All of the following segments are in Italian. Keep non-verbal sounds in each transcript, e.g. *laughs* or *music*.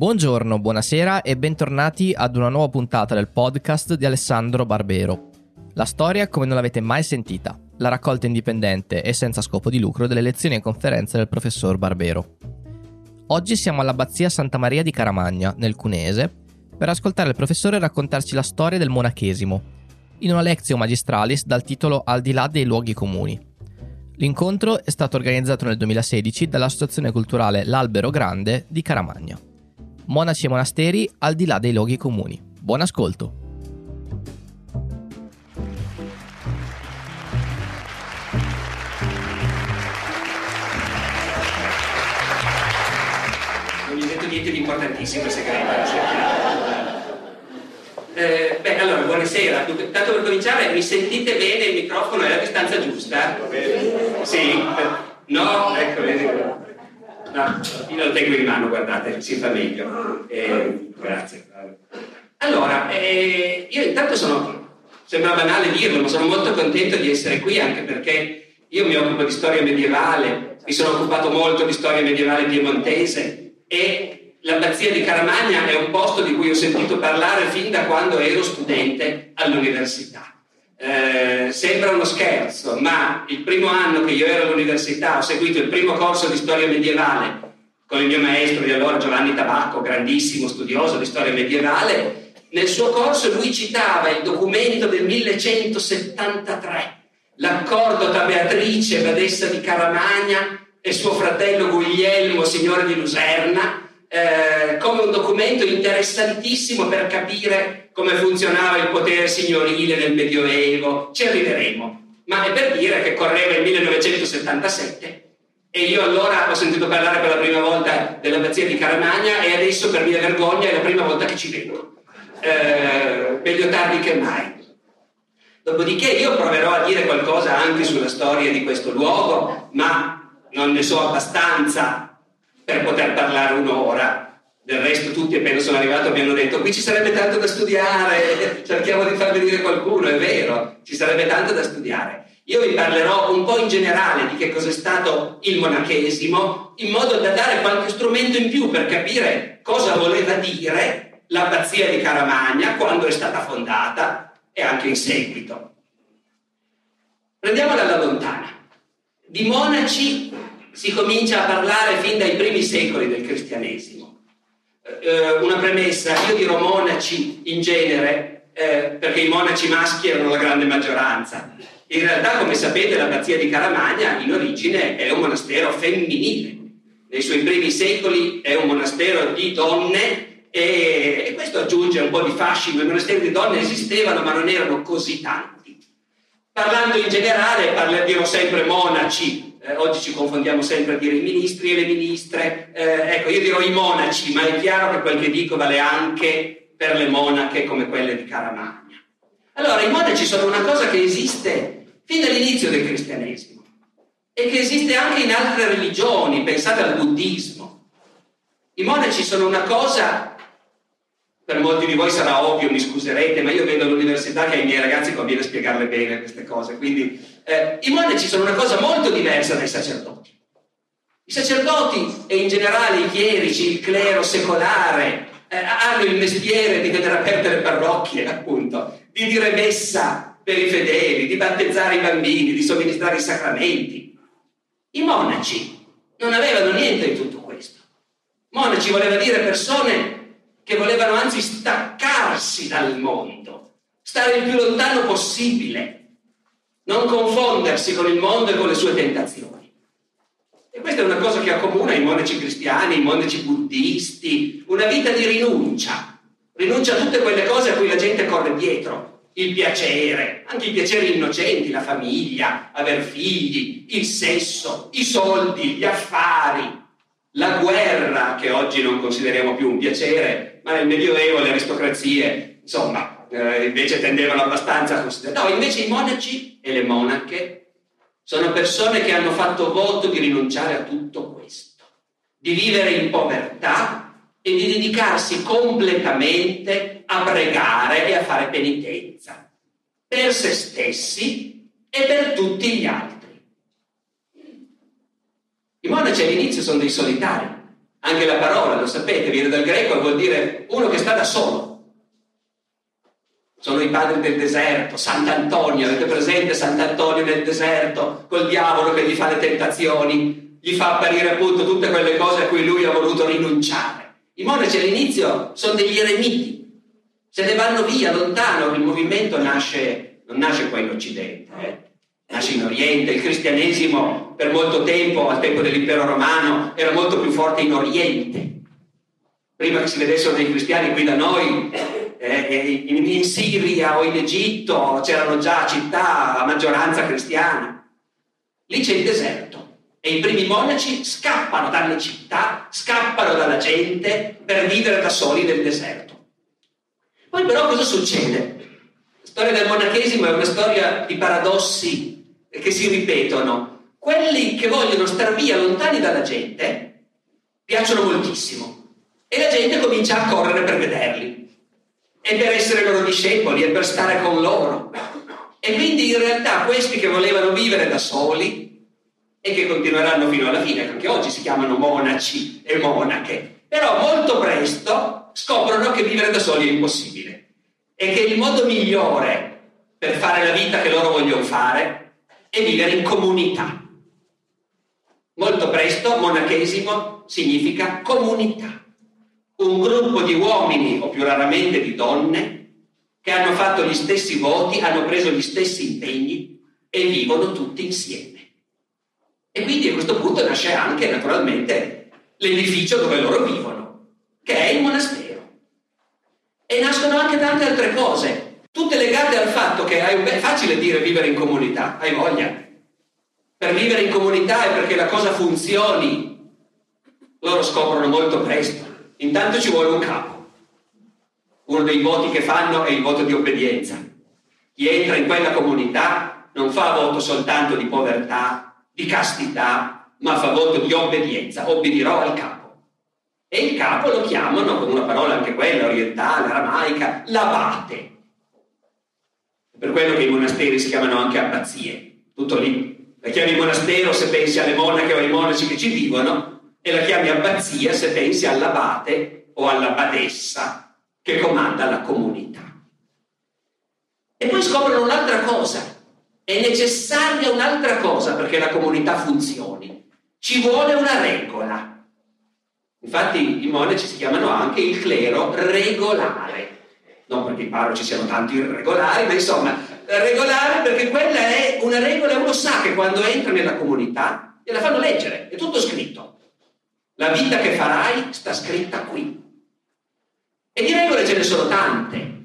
Buongiorno, buonasera e bentornati ad una nuova puntata del podcast di Alessandro Barbero. La storia come non l'avete mai sentita, la raccolta indipendente e senza scopo di lucro delle lezioni e conferenze del professor Barbero. Oggi siamo all'abbazia Santa Maria di Caramagna, nel Cunese, per ascoltare il professore raccontarci la storia del monachesimo, in una lezione magistralis dal titolo Al di là dei luoghi comuni. L'incontro è stato organizzato nel 2016 dall'Associazione Culturale L'Albero Grande di Caramagna. Monaci e monasteri al di là dei luoghi comuni. Buon ascolto! Non gli ho detto niente di importantissimo il segreto. Eh, beh, allora, buonasera. Dunque, tanto per cominciare, mi sentite bene? Il microfono è alla distanza giusta? Sì? No? Ecco, vedi. No, io lo tengo in mano, guardate, si fa meglio. Eh, grazie. Allora, eh, io intanto sono, sembra banale dirlo, ma sono molto contento di essere qui anche perché io mi occupo di storia medievale, mi sono occupato molto di storia medievale piemontese e l'abbazia di Caramagna è un posto di cui ho sentito parlare fin da quando ero studente all'università. Eh, sembra uno scherzo, ma il primo anno che io ero all'università ho seguito il primo corso di storia medievale con il mio maestro di allora Giovanni Tabacco, grandissimo studioso di storia medievale. Nel suo corso lui citava il documento del 1173, l'accordo tra Beatrice, badessa di Caramagna, e suo fratello Guglielmo, signore di Luserna, eh, come un documento interessantissimo per capire come funzionava il potere signorile nel Medioevo. Ci arriveremo, ma è per dire che correva il 1977 e io allora ho sentito parlare per la prima volta dell'abbazia di Caramagna e adesso per mia vergogna è la prima volta che ci vedo. Eh, meglio tardi che mai. Dopodiché io proverò a dire qualcosa anche sulla storia di questo luogo, ma non ne so abbastanza per poter parlare un'ora. Del resto tutti appena sono arrivato mi hanno detto qui ci sarebbe tanto da studiare, cerchiamo di far venire qualcuno, è vero, ci sarebbe tanto da studiare. Io vi parlerò un po' in generale di che cos'è stato il monachesimo, in modo da dare qualche strumento in più per capire cosa voleva dire l'abbazia di Caramagna quando è stata fondata e anche in seguito. Prendiamola alla lontana. Di monaci si comincia a parlare fin dai primi secoli del cristianesimo. Eh, una premessa, io dirò monaci in genere eh, perché i monaci maschi erano la grande maggioranza. In realtà, come sapete, l'abbazia di Caramagna in origine è un monastero femminile. Nei suoi primi secoli è un monastero di donne e, e questo aggiunge un po' di fascino. I monasteri di donne esistevano ma non erano così tanti. Parlando in generale, parlo, dirò sempre monaci, eh, oggi ci confondiamo sempre a dire i ministri e le ministre, eh, ecco io dirò i monaci, ma è chiaro che quel che dico vale anche per le monache come quelle di Caramagna. Allora, i monaci sono una cosa che esiste fin dall'inizio del cristianesimo e che esiste anche in altre religioni, pensate al buddismo. I monaci sono una cosa, per molti di voi sarà ovvio, mi scuserete, ma io vedo all'università che ai miei ragazzi conviene spiegarle bene queste cose, quindi eh, i monaci sono una cosa molto diversa dai sacerdoti. I sacerdoti e in generale i chierici, il clero secolare, eh, hanno il mestiere di vedere aperte le parrocchie, appunto, di dire messa per i fedeli, di battezzare i bambini, di somministrare i sacramenti. I monaci non avevano niente di tutto questo. Monaci voleva dire persone che volevano anzi staccarsi dal mondo, stare il più lontano possibile, non confondersi con il mondo e con le sue tentazioni. E questa è una cosa che accomuna i monaci cristiani, i monaci buddisti, una vita di rinuncia. Rinuncia a tutte quelle cose a cui la gente corre dietro, il piacere, anche i piaceri innocenti, la famiglia, aver figli, il sesso, i soldi, gli affari, la guerra, che oggi non consideriamo più un piacere, ma nel Medioevo le aristocrazie, insomma, eh, invece tendevano abbastanza a considerare. No, invece i monaci e le monache sono persone che hanno fatto voto di rinunciare a tutto questo, di vivere in povertà e di dedicarsi completamente a pregare e a fare penitenza per se stessi e per tutti gli altri. I monaci all'inizio sono dei solitari, Anche la parola, lo sapete, viene dal greco e vuol dire uno che sta da solo. Sono i padri del deserto, Sant'Antonio, avete presente Sant'Antonio nel deserto, col diavolo che gli fa le tentazioni, gli fa apparire appunto tutte quelle cose a cui lui ha voluto rinunciare. I monaci all'inizio sono degli eremiti, se ne vanno via lontano, il movimento nasce, non nasce qua in Occidente, eh? nasce in Oriente, il cristianesimo per molto tempo, al tempo dell'impero romano, era molto più forte in Oriente. Prima che si vedessero dei cristiani qui da noi, eh, in, in Siria o in Egitto c'erano già città a maggioranza cristiana. Lì c'è il deserto e i primi monaci scappano dalle città, scappano dalla gente per vivere da soli nel deserto. Poi però cosa succede? La storia del monachesimo è una storia di paradossi che si ripetono. Quelli che vogliono star via lontani dalla gente piacciono moltissimo e la gente comincia a correre per vederli e per essere loro discepoli e per stare con loro. E quindi in realtà questi che volevano vivere da soli e che continueranno fino alla fine, anche oggi si chiamano monaci e monache, però molto presto scoprono che vivere da soli è impossibile e che il modo migliore per fare la vita che loro vogliono fare è vivere in comunità. Molto presto monachesimo significa comunità, un gruppo di uomini o più raramente di donne che hanno fatto gli stessi voti, hanno preso gli stessi impegni e vivono tutti insieme. E quindi a questo punto nasce anche naturalmente l'edificio dove loro vivono, che è il monastero. E nascono anche tante altre cose, tutte legate al fatto che è facile dire vivere in comunità, hai voglia. Per vivere in comunità e perché la cosa funzioni, loro scoprono molto presto. Intanto ci vuole un capo. Uno dei voti che fanno è il voto di obbedienza. Chi entra in quella comunità non fa voto soltanto di povertà di castità, ma fa voto di obbedienza, obbedirò al capo. E il capo lo chiamano, con una parola anche quella, orientale, aramaica, l'abate. Per quello che i monasteri si chiamano anche abbazie, tutto lì. La chiami monastero se pensi alle monache o ai monaci che ci vivono, e la chiami abbazia se pensi all'abate o alla badessa che comanda la comunità. E poi scoprono un'altra cosa, è necessaria un'altra cosa perché la comunità funzioni. Ci vuole una regola. Infatti i monaci si chiamano anche il clero regolare. Non perché i parroci siano tanto irregolari, ma insomma, regolare perché quella è una regola, uno sa che quando entra nella comunità gliela fanno leggere, è tutto scritto. La vita che farai sta scritta qui. E di regole ce ne sono tante.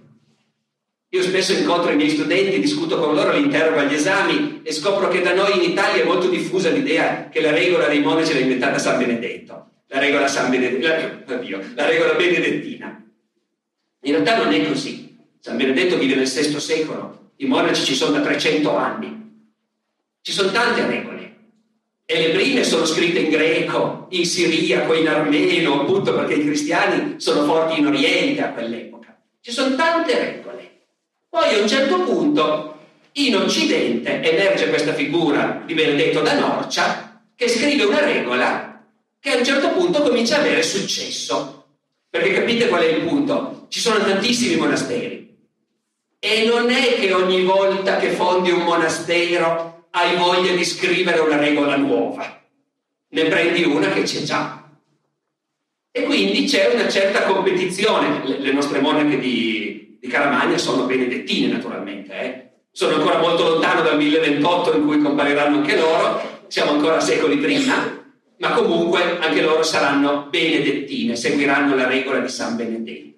Io spesso incontro i miei studenti, discuto con loro, li interrogo agli esami e scopro che da noi in Italia è molto diffusa l'idea che la regola dei monaci l'ha inventata San Benedetto, la regola, San Benedetto, la, la regola benedettina. In realtà non è così. San Benedetto vive nel VI secolo, i monaci ci sono da 300 anni. Ci sono tante regole. E le prime sono scritte in greco, in siriaco, in armeno, appunto perché i cristiani sono forti in Oriente a quell'epoca. Ci sono tante regole. Poi a un certo punto in Occidente emerge questa figura di Benedetto da Norcia che scrive una regola che a un certo punto comincia ad avere successo. Perché capite qual è il punto? Ci sono tantissimi monasteri e non è che ogni volta che fondi un monastero hai voglia di scrivere una regola nuova, ne prendi una che c'è già. E quindi c'è una certa competizione. Le, le nostre monache di, di Caramagna sono benedettine naturalmente. Eh. Sono ancora molto lontano dal 1028 in cui compariranno anche loro, siamo ancora secoli prima, ma comunque anche loro saranno benedettine, seguiranno la regola di San Benedetto.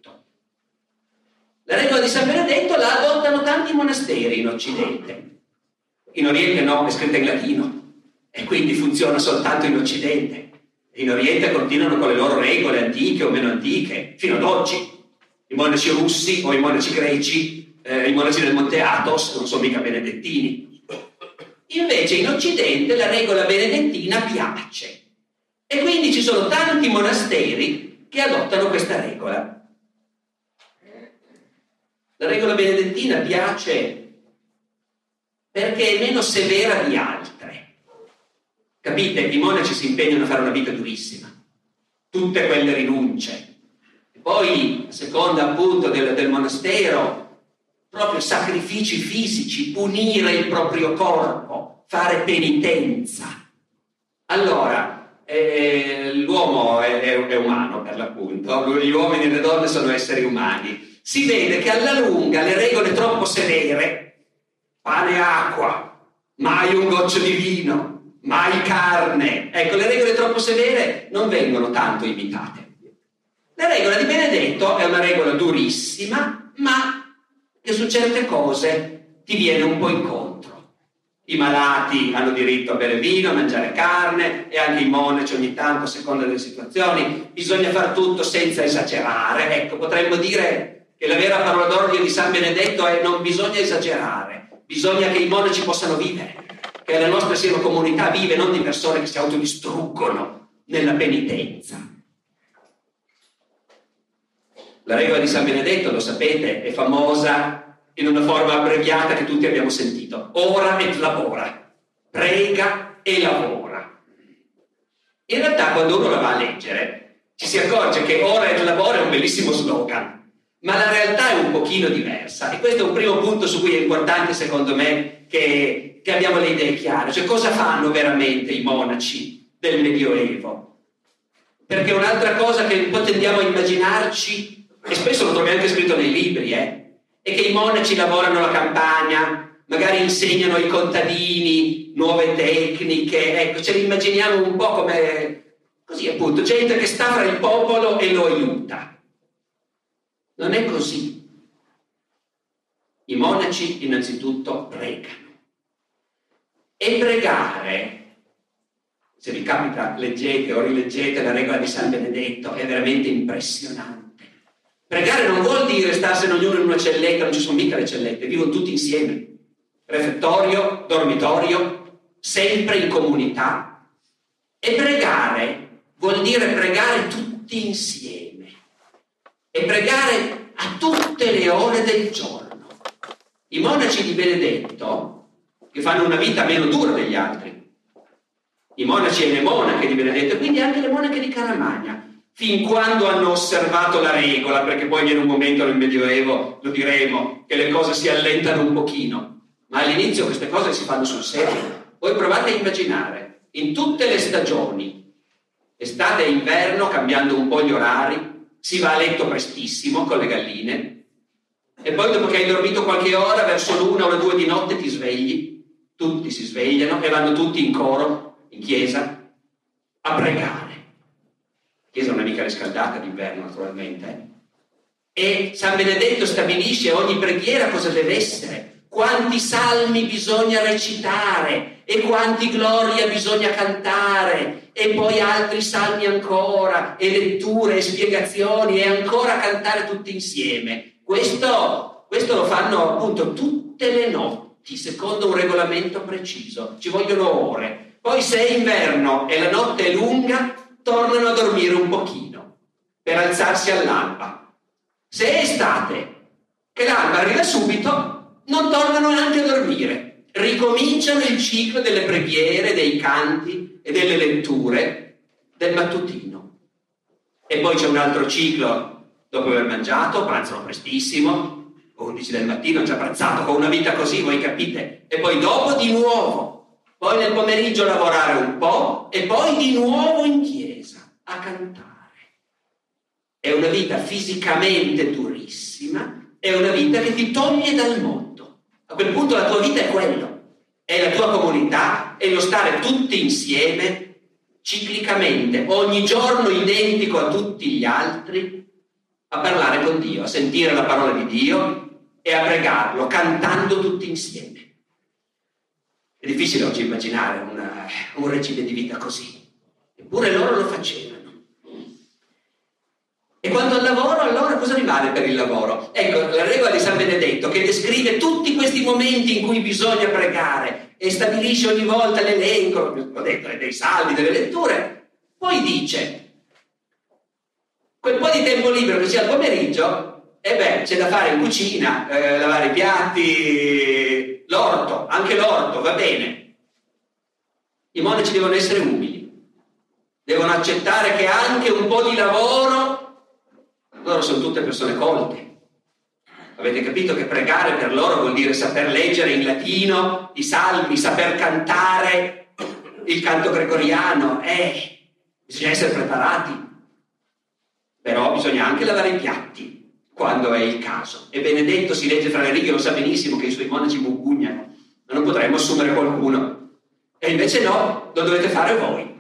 La regola di San Benedetto la adottano tanti monasteri in Occidente. In Oriente no, è scritta in latino e quindi funziona soltanto in Occidente. In Oriente continuano con le loro regole antiche o meno antiche, fino ad oggi i monaci russi o i monaci greci, eh, i monaci del Monte Athos, non sono mica benedettini. Invece in Occidente la regola benedettina piace e quindi ci sono tanti monasteri che adottano questa regola. La regola benedettina piace perché è meno severa di altre. Capite? I monaci si impegnano a fare una vita durissima. tutte quelle rinunce. E poi, a seconda appunto del, del monastero, proprio sacrifici fisici, punire il proprio corpo, fare penitenza. Allora, eh, l'uomo è, è, è, umano per l'appunto, gli uomini e le donne sono esseri umani. Si vede che alla lunga le regole troppo severe, pane e acqua, mai un goccio di vino, mai carne, ecco, le regole troppo severe non vengono tanto imitate. La regola di Benedetto è una regola durissima, ma che su certe cose ti viene un po' incontro. I malati hanno diritto a bere vino, a mangiare carne e anche i monaci ogni tanto, a seconda delle situazioni. Bisogna fare tutto senza esagerare. Ecco, potremmo dire che la vera parola d'ordine di San Benedetto è non bisogna esagerare, bisogna che i monaci possano vivere, che la nostra sia una comunità vive, non di persone che si autodistruggono nella penitenza. La regola di San Benedetto, lo sapete, è famosa in una forma abbreviata che tutti abbiamo sentito. Ora et labora. Prega e lavora. In realtà quando uno la va a leggere ci si accorge che ora et labora è un bellissimo slogan, ma la realtà è un pochino diversa e questo è un primo punto su cui è importante secondo me che, che abbiamo le idee chiare, cioè cosa fanno veramente i monaci del Medioevo. Perché un'altra cosa che un po' tendiamo a immaginarci e spesso lo troviamo anche scritto nei libri, eh, è che i monaci lavorano la campagna, magari insegnano ai contadini nuove tecniche, ecco, ce li immaginiamo un po' come così appunto, gente che sta fra il popolo e lo aiuta. Non è così. I monaci innanzitutto pregano. E pregare, se vi capita, leggete o rileggete la regola di San Benedetto, è veramente impressionante. Pregare non vuol dire starsene ognuno in una celletta, non ci sono mica le cellette, vivono tutti insieme. Refettorio, dormitorio, sempre in comunità. E pregare vuol dire pregare tutti insieme. E pregare a tutte le ore del giorno. I monaci di Benedetto, che fanno una vita meno dura degli altri, i monaci e le monache di Benedetto, e quindi anche le monache di Caramagna, fin quando hanno osservato la regola, perché poi viene un momento nel Medioevo, lo diremo, che le cose si allentano un pochino, ma all'inizio queste cose si fanno sul serio. Voi provate a immaginare, in tutte le stagioni, estate e inverno, cambiando un po' gli orari, si va a letto prestissimo con le galline, e poi dopo che hai dormito qualche ora, verso l'una o le due di notte ti svegli, tutti si svegliano e vanno tutti in coro, in chiesa, a pregare. Chiesa non è mica riscaldata d'inverno naturalmente, e San Benedetto stabilisce ogni preghiera cosa deve essere, quanti salmi bisogna recitare e quanti gloria bisogna cantare e poi altri salmi ancora e letture e spiegazioni e ancora cantare tutti insieme. Questo, questo lo fanno appunto tutte le notti secondo un regolamento preciso, ci vogliono ore. Poi se è inverno e la notte è lunga, tornano a dormire un pochino per alzarsi all'alba. Se è estate, che l'alba arriva subito, non tornano neanche a dormire. Ricominciano il ciclo delle preghiere, dei canti e delle letture del mattutino. E poi c'è un altro ciclo dopo aver mangiato, pranzano prestissimo, 11 del mattino, già pranzato, con una vita così, voi capite. E poi dopo di nuovo, poi nel pomeriggio lavorare un po' e poi di nuovo in chiesa a cantare. È una vita fisicamente durissima, è una vita che ti toglie dal mondo. A quel punto la tua vita è quello, è la tua comunità, è lo stare tutti insieme, ciclicamente, ogni giorno identico a tutti gli altri, a parlare con Dio, a sentire la parola di Dio e a pregarlo, cantando tutti insieme. È difficile oggi immaginare una, un regime di vita così, eppure loro lo facevano. E quando al lavoro, allora cosa rimane per il lavoro? Ecco, la regola di San Benedetto che descrive tutti questi momenti in cui bisogna pregare e stabilisce ogni volta l'elenco, ho detto, dei salvi, delle letture, poi dice, quel po' di tempo libero che sia al pomeriggio, e beh, c'è da fare in cucina, eh, lavare i piatti, l'orto, anche l'orto, va bene. I monaci devono essere umili devono accettare che anche un po' di lavoro, loro sono tutte persone colte. Avete capito che pregare per loro vuol dire saper leggere in latino i salmi, saper cantare il canto gregoriano. Eh, bisogna essere preparati. Però bisogna anche lavare i piatti quando è il caso. E Benedetto si legge fra le righe, lo sa benissimo che i suoi monaci bubugnano, ma non potremmo assumere qualcuno. E invece no, lo dovete fare voi.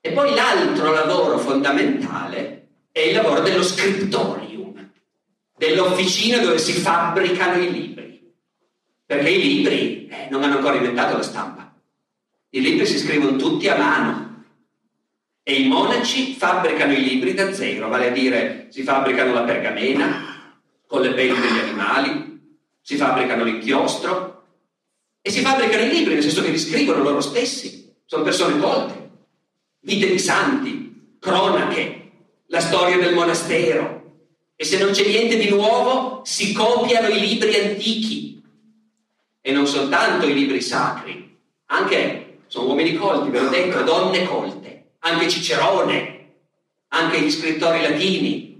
E poi l'altro lavoro fondamentale è il lavoro dello scriptorium, dell'officina dove si fabbricano i libri. Perché i libri eh, non hanno ancora inventato la stampa. I libri si scrivono tutti a mano. E i monaci fabbricano i libri da zero, vale a dire si fabbricano la pergamena con le peli degli animali, si fabbricano l'inchiostro e si fabbricano i libri, nel senso che li scrivono loro stessi. Sono persone colte vite di santi, cronache, la storia del monastero. E se non c'è niente di nuovo, si copiano i libri antichi. E non soltanto i libri sacri, anche, sono uomini colti, ve l'ho detto, donne colte, anche Cicerone, anche gli scrittori latini.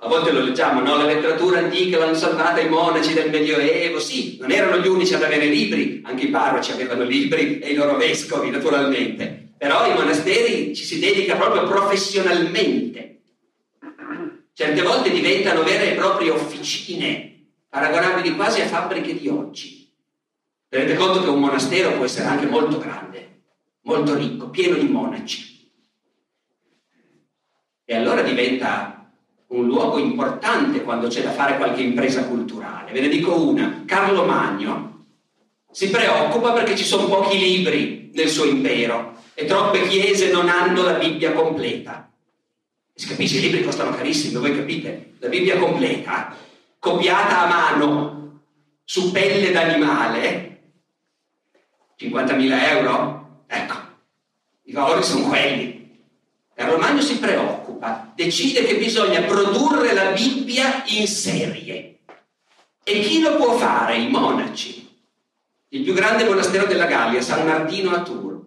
A volte lo leggiamo, no? La letteratura antica l'hanno salvata i monaci del Medioevo. Sì, non erano gli unici ad avere libri, anche i parroci avevano libri e i loro vescovi, naturalmente però ai monasteri ci si dedica proprio professionalmente. Certe volte diventano vere e proprie officine, paragonabili quasi a fabbriche di oggi. Tenete conto che un monastero può essere anche molto grande, molto ricco, pieno di monaci. E allora diventa un luogo importante quando c'è da fare qualche impresa culturale. Ve ne dico una, Carlo Magno si preoccupa perché ci sono pochi libri nel suo impero e troppe chiese non hanno la Bibbia completa. Si capisce, i libri costano carissimi, voi capite? La Bibbia completa, copiata a mano, su pelle d'animale, 50.000 euro? Ecco, i valori sono quelli. Carlo Magno si preoccupa, decide che bisogna produrre la Bibbia in serie. E chi lo può fare? I monaci. Il più grande monastero della Gallia, San Martino a Tours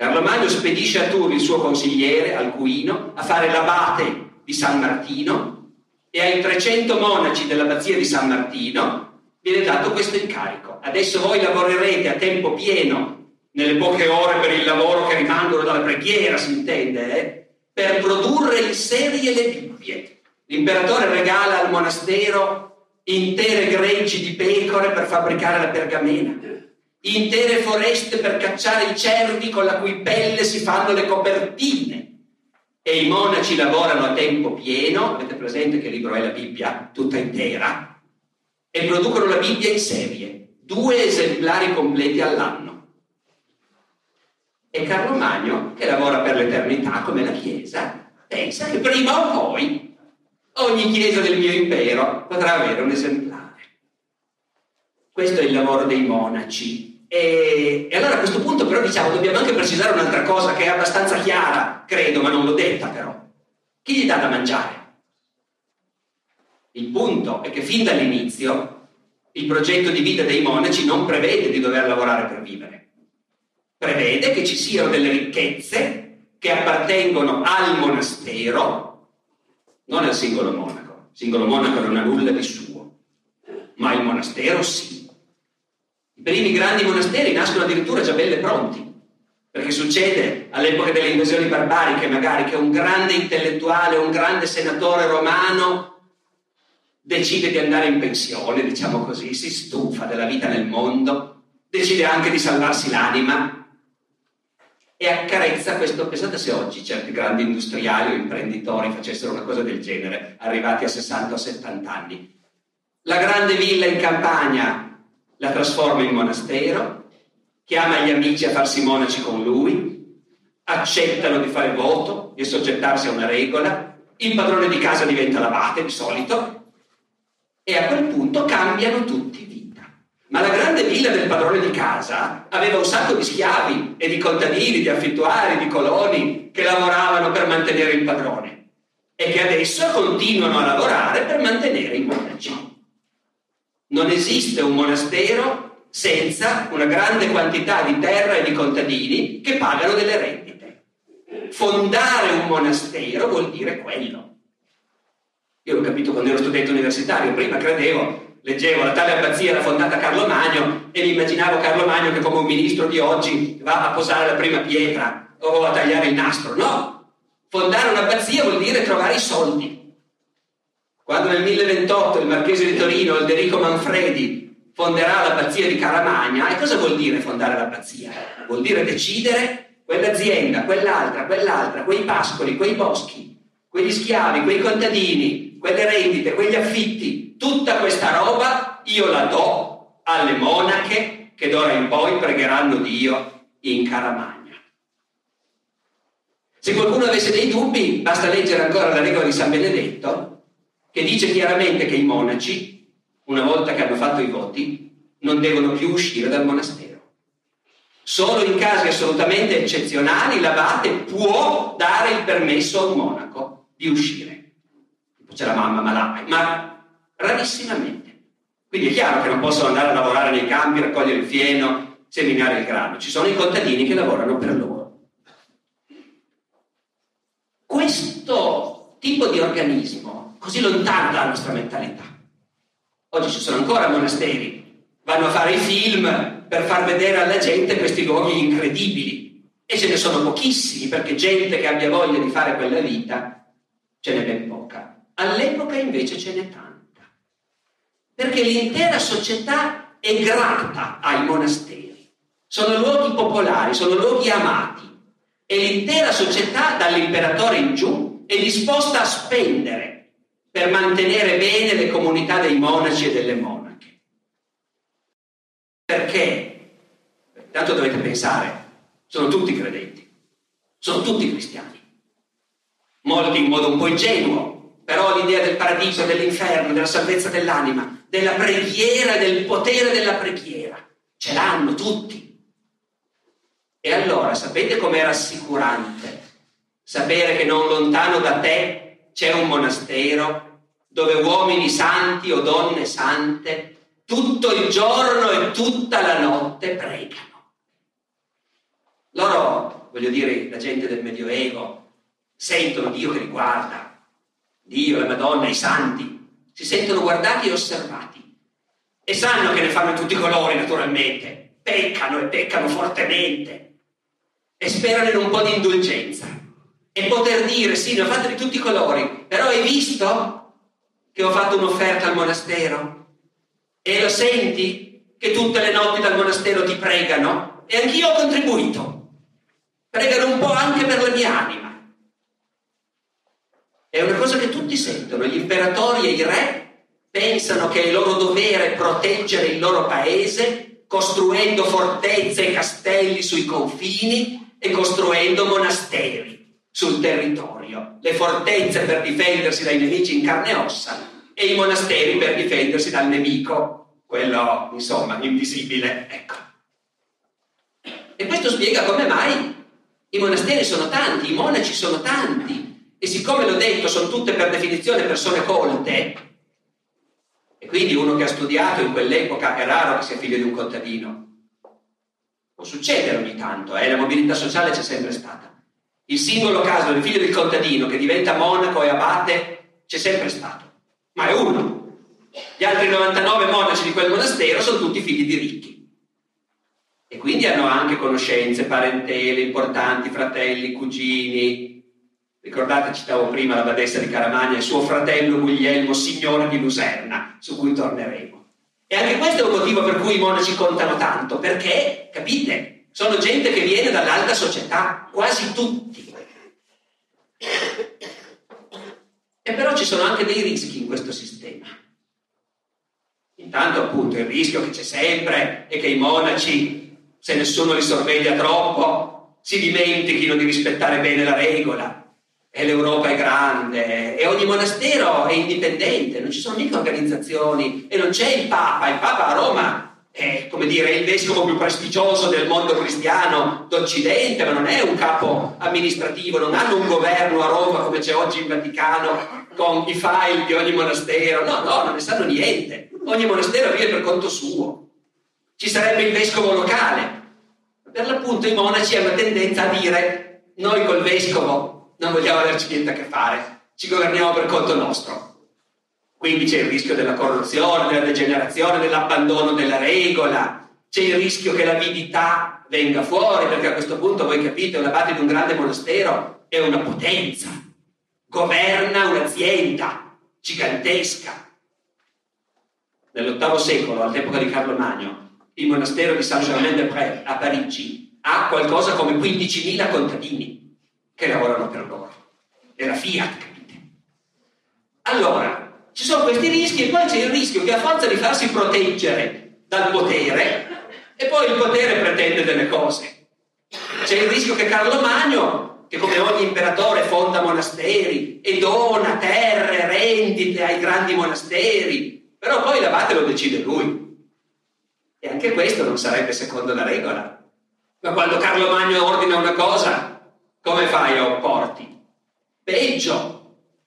Carlo Magno spedisce a Tours il suo consigliere, Alcuino, a fare l'abate di San Martino e ai 300 monaci dell'abbazia di San Martino viene dato questo incarico. Adesso voi lavorerete a tempo pieno, nelle poche ore per il lavoro che rimangono dalla preghiera, si intende, eh? per produrre in serie le Bibbie. L'imperatore regala al monastero intere greggi di pecore per fabbricare la pergamena intere foreste per cacciare i cervi con la cui pelle si fanno le copertine. E i monaci lavorano a tempo pieno, avete presente che libro è la Bibbia tutta intera, e producono la Bibbia in serie, due esemplari completi all'anno. E Carlo Magno, che lavora per l'eternità come la Chiesa, pensa che prima o poi ogni Chiesa del mio impero potrà avere un esemplare. Questo è il lavoro dei monaci, e, e, allora a questo punto però diciamo dobbiamo anche precisare un'altra cosa che è abbastanza chiara, credo, ma non l'ho detta però. Chi gli dà da mangiare? Il punto è che fin dall'inizio il progetto di vita dei monaci non prevede di dover lavorare per vivere. Prevede che ci siano delle ricchezze che appartengono al monastero, non al singolo monaco. Il singolo monaco non ha nulla di suo, ma il monastero sì. I primi grandi monasteri nascono addirittura già belle pronti, perché succede all'epoca delle invasioni barbariche magari che un grande intellettuale, un grande senatore romano decide di andare in pensione, diciamo così, si stufa della vita nel mondo, decide anche di salvarsi l'anima e accarezza questo. Pensate se oggi certi grandi industriali o imprenditori facessero una cosa del genere, arrivati a 60 o 70 anni. La grande villa in campagna la trasforma in monastero, chiama gli amici a farsi monaci con lui, accettano di fare voto, di soggettarsi a una regola, il padrone di casa diventa l'abate di solito e a quel punto cambiano tutti vita. Ma la grande villa del padrone di casa aveva un sacco di schiavi e di contadini, di affittuari, di coloni che lavoravano per mantenere il padrone e che adesso continuano a lavorare per mantenere i monaci. Non esiste un monastero senza una grande quantità di terra e di contadini che pagano delle rendite. Fondare un monastero vuol dire quello. Io l'ho capito quando ero studente universitario, prima credevo, leggevo la tale abbazia era fondata a Carlo Magno e mi immaginavo Carlo Magno che come un ministro di oggi va a posare la prima pietra o a tagliare il nastro. No, fondare un'abbazia vuol dire trovare i soldi. Quando nel 1028 il marchese di Torino, Alderico Manfredi, fonderà l'abbazia di Caramagna, e cosa vuol dire fondare l'abbazia? Vuol dire decidere quell'azienda, quell'altra, quell'altra, quei pascoli, quei boschi, quegli schiavi, quei contadini, quelle rendite, quegli affitti, tutta questa roba io la do alle monache che d'ora in poi pregheranno Dio in Caramagna. Se qualcuno avesse dei dubbi, basta leggere ancora la regola di San Benedetto, che dice chiaramente che i monaci, una volta che hanno fatto i voti, non devono più uscire dal monastero. Solo in casi assolutamente eccezionali l'abate può dare il permesso a un monaco di uscire c'è la mamma malata, ma rarissimamente. Quindi è chiaro che non possono andare a lavorare nei campi, raccogliere il fieno, seminare il grano, ci sono i contadini che lavorano per loro. Questo tipo di organismo, così lontano dalla nostra mentalità, oggi ci sono ancora monasteri, vanno a fare i film per far vedere alla gente questi luoghi incredibili e ce ne sono pochissimi perché gente che abbia voglia di fare quella vita ce n'è ben poca. All'epoca invece ce n'è tanta, perché l'intera società è grata ai monasteri, sono luoghi popolari, sono luoghi amati e l'intera società dall'imperatore in giù è disposta a spendere per mantenere bene le comunità dei monaci e delle monache. Perché? Tanto dovete pensare, sono tutti credenti, sono tutti cristiani, molti in modo un po' ingenuo, però l'idea del paradiso, dell'inferno, della salvezza dell'anima, della preghiera, del potere della preghiera, ce l'hanno tutti. E allora sapete com'è rassicurante sapere che non lontano da te c'è un monastero dove uomini santi o donne sante tutto il giorno e tutta la notte pregano. Loro, voglio dire, la gente del Medioevo, sentono Dio che li guarda, Dio, la Madonna, i santi, si sentono guardati e osservati. E sanno che ne fanno tutti i colori naturalmente, peccano e peccano fortemente. E sperano in un po' di indulgenza. E poter dire sì, ne ho fatto di tutti i colori, però hai visto che ho fatto un'offerta al monastero? E lo senti che tutte le notti dal monastero ti pregano? E anch'io ho contribuito, pregano un po' anche per la mia anima è una cosa che tutti sentono, gli imperatori e i re pensano che è il loro dovere proteggere il loro paese costruendo fortezze e castelli sui confini e costruendo monasteri sul territorio. Le fortezze per difendersi dai nemici in carne e ossa e i monasteri per difendersi dal nemico, quello insomma invisibile. Ecco. E questo spiega come mai i monasteri sono tanti, i monaci sono tanti, e siccome l'ho detto, sono tutte per definizione persone colte, e quindi uno che ha studiato in quell'epoca è raro che sia figlio di un contadino. Può succedere ogni tanto, eh? la mobilità sociale c'è sempre stata. Il singolo caso del figlio del contadino che diventa monaco e abate c'è sempre stato, ma è uno. Gli altri 99 monaci di quel monastero sono tutti figli di ricchi. E quindi hanno anche conoscenze, parentele importanti, fratelli, cugini, Ricordate, citavo prima la badessa di Caramagna e suo fratello Guglielmo, signore di Luserna, su cui torneremo. E anche questo è un motivo per cui i monaci contano tanto, perché, capite, sono gente che viene dall'alta società, quasi tutti. E però ci sono anche dei rischi in questo sistema. Intanto appunto il rischio che c'è sempre è che i monaci, se nessuno li sorveglia troppo, si dimentichino di rispettare bene la regola e l'Europa è grande e ogni monastero è indipendente, non ci sono mica organizzazioni e non c'è il Papa, il Papa a Roma è come dire il vescovo più prestigioso del mondo cristiano d'Occidente, ma non è un capo amministrativo, non hanno un governo a Roma come c'è oggi in Vaticano con i file di ogni monastero, no, no, non ne sanno niente, ogni monastero vive per conto suo. ci sarebbe il vescovo locale. Per l'appunto i monaci hanno tendenza a dire noi col vescovo non vogliamo averci niente a che fare, ci governiamo per conto nostro. Quindi c'è il rischio della corruzione, della degenerazione, dell'abbandono della regola, c'è il rischio che l'avidità venga fuori, perché a questo punto voi capite, un abate di un grande monastero è una potenza, governa un'azienda gigantesca. Nell'VIII secolo, all'epoca di Carlo Magno, il monastero di Saint-Germain-des-Prés a Parigi ha qualcosa come 15.000 contadini che lavorano per loro. È la Fiat, capite? Allora, ci sono questi rischi e poi c'è il rischio che a forza di farsi proteggere dal potere, e poi il potere pretende delle cose. C'è il rischio che Carlo Magno, che come ogni imperatore fonda monasteri e dona terre, rendite ai grandi monasteri, però poi l'abate lo decide lui. E anche questo non sarebbe secondo la regola. Ma quando Carlo Magno ordina una cosa, come fai a opporti? Peggio,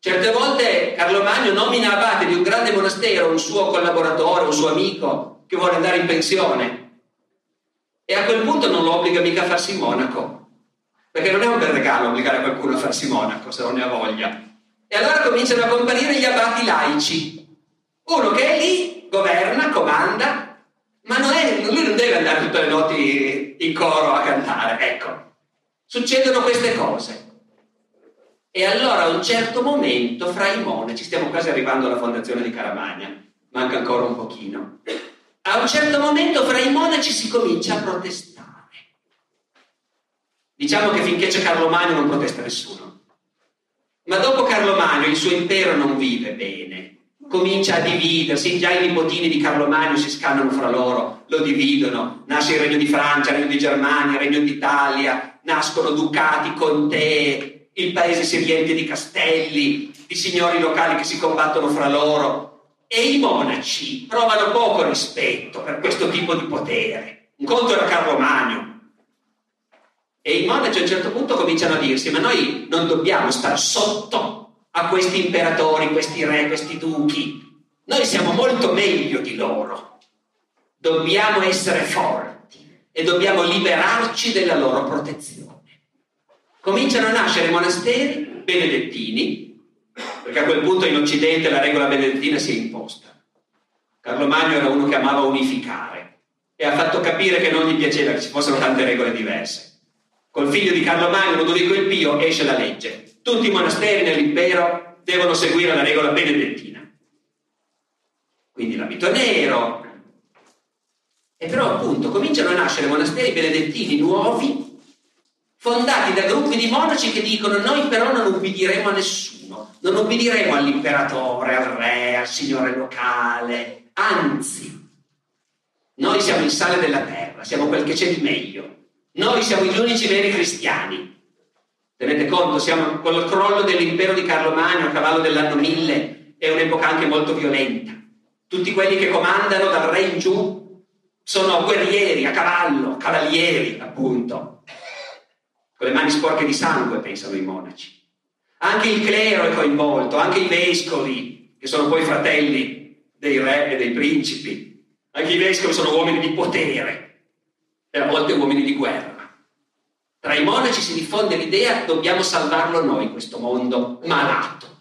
Certe volte Carlo Magno nomina abate di un grande monastero un suo collaboratore, un suo amico che vuole andare in pensione e a quel punto non lo obbliga mica a farsi monaco, perché non è un bel regalo obbligare qualcuno a farsi monaco se non ne ha voglia. E allora cominciano a comparire gli abati laici. Uno che è lì, governa, comanda, ma non è, lui non deve andare tutte le notti in coro a cantare, ecco. Succedono queste cose. E allora a un certo momento fra i monaci, stiamo quasi arrivando alla fondazione di Caramagna, manca ancora un pochino, a un certo momento fra i monaci si comincia a protestare. Diciamo che finché c'è Carlo Magno non protesta nessuno. Ma dopo Carlo Magno il suo impero non vive bene, comincia a dividersi, già i nipotini di Carlo Magno si scannano fra loro, lo dividono, nasce il regno di Francia, il regno di Germania, il regno d'Italia, nascono ducati, contee, il paese si riempie di castelli, di signori locali che si combattono fra loro e i monaci provano poco rispetto per questo tipo di potere. Un conto era Carlo Magno. E i monaci a un certo punto cominciano a dirsi, ma noi non dobbiamo stare sotto a questi imperatori, questi re, questi duchi. Noi siamo molto meglio di loro. Dobbiamo essere forti e dobbiamo liberarci della loro protezione cominciano a nascere monasteri benedettini, perché a quel punto in Occidente la regola benedettina si è imposta. Carlo Magno era uno che amava unificare e ha fatto capire che non gli piaceva che ci fossero tante regole diverse. Col figlio di Carlo Magno, Ludovico il Pio, esce la legge. Tutti i monasteri nell'impero devono seguire la regola benedettina. Quindi l'abito nero. E però appunto cominciano a nascere monasteri benedettini nuovi fondati da gruppi di monaci che dicono noi però non ubbidiremo a nessuno, non ubbidiremo all'imperatore, al re, al signore locale, anzi, noi siamo il sale della terra, siamo quel che c'è di meglio, noi siamo gli unici veri cristiani. Tenete conto, siamo con il crollo dell'impero di Carlo Magno a cavallo dell'anno 1000, è un'epoca anche molto violenta. Tutti quelli che comandano dal re in giù sono guerrieri a cavallo, cavalieri appunto con le mani sporche di sangue, pensano i monaci. Anche il clero è coinvolto, anche i vescovi, che sono poi fratelli dei re e dei principi. Anche i vescovi sono uomini di potere e a volte uomini di guerra. Tra i monaci si diffonde l'idea dobbiamo salvarlo noi, questo mondo malato.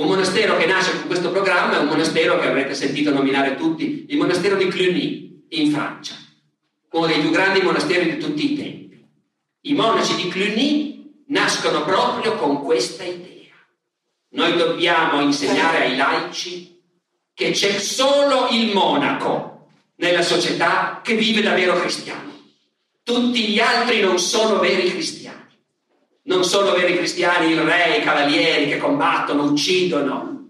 Un monastero che nasce con questo programma è un monastero che avrete sentito nominare tutti, il monastero di Cluny, in Francia, uno dei più grandi monasteri di tutti i tempi. I monaci di Cluny nascono proprio con questa idea. Noi dobbiamo insegnare ai laici che c'è solo il monaco nella società che vive da vero cristiano. Tutti gli altri non sono veri cristiani. Non sono veri cristiani il re, i cavalieri che combattono, uccidono.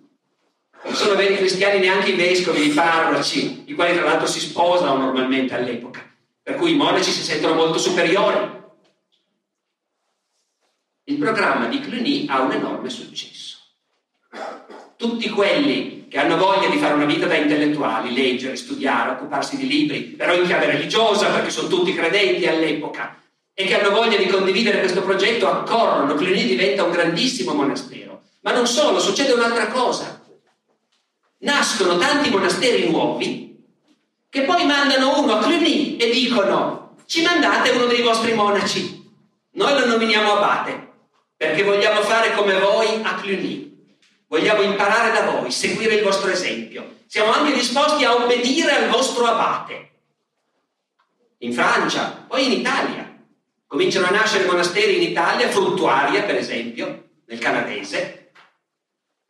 Non sono veri cristiani neanche i vescovi, i parroci, i quali tra l'altro si sposano normalmente all'epoca. Per cui i monaci si sentono molto superiori il programma di Cluny ha un enorme successo. Tutti quelli che hanno voglia di fare una vita da intellettuali, leggere, studiare, occuparsi di libri, però in chiave religiosa, perché sono tutti credenti all'epoca, e che hanno voglia di condividere questo progetto, accorrono. Cluny diventa un grandissimo monastero. Ma non solo, succede un'altra cosa. Nascono tanti monasteri nuovi che poi mandano uno a Cluny e dicono ci mandate uno dei vostri monaci, noi lo nominiamo abate perché vogliamo fare come voi a Cluny. Vogliamo imparare da voi, seguire il vostro esempio. Siamo anche disposti a obbedire al vostro abate. In Francia, poi in Italia. Cominciano a nascere monasteri in Italia, Fruttuaria per esempio, nel canadese,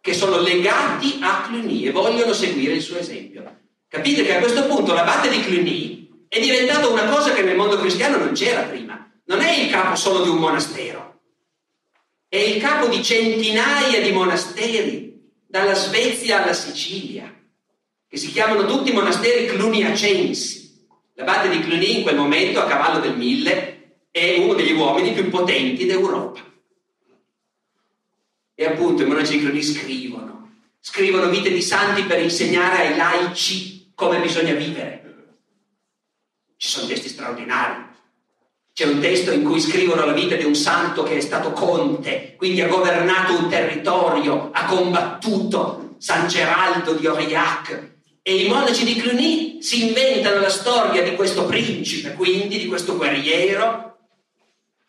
che sono legati a Cluny e vogliono seguire il suo esempio. Capite che a questo punto l'abate di Cluny è diventato una cosa che nel mondo cristiano non c'era prima. Non è il capo solo di un monastero, è il capo di centinaia di monasteri, dalla Svezia alla Sicilia, che si chiamano tutti monasteri cluniacensi. L'abate di Cluny in quel momento, a cavallo del mille, è uno degli uomini più potenti d'Europa. E appunto i monaci di Cluny scrivono, scrivono vite di santi per insegnare ai laici come bisogna vivere. Ci sono testi straordinari. C'è un testo in cui scrivono la vita di un santo che è stato conte, quindi ha governato un territorio, ha combattuto San Geraldo di Aurillac. E i monaci di Cluny si inventano la storia di questo principe, quindi di questo guerriero,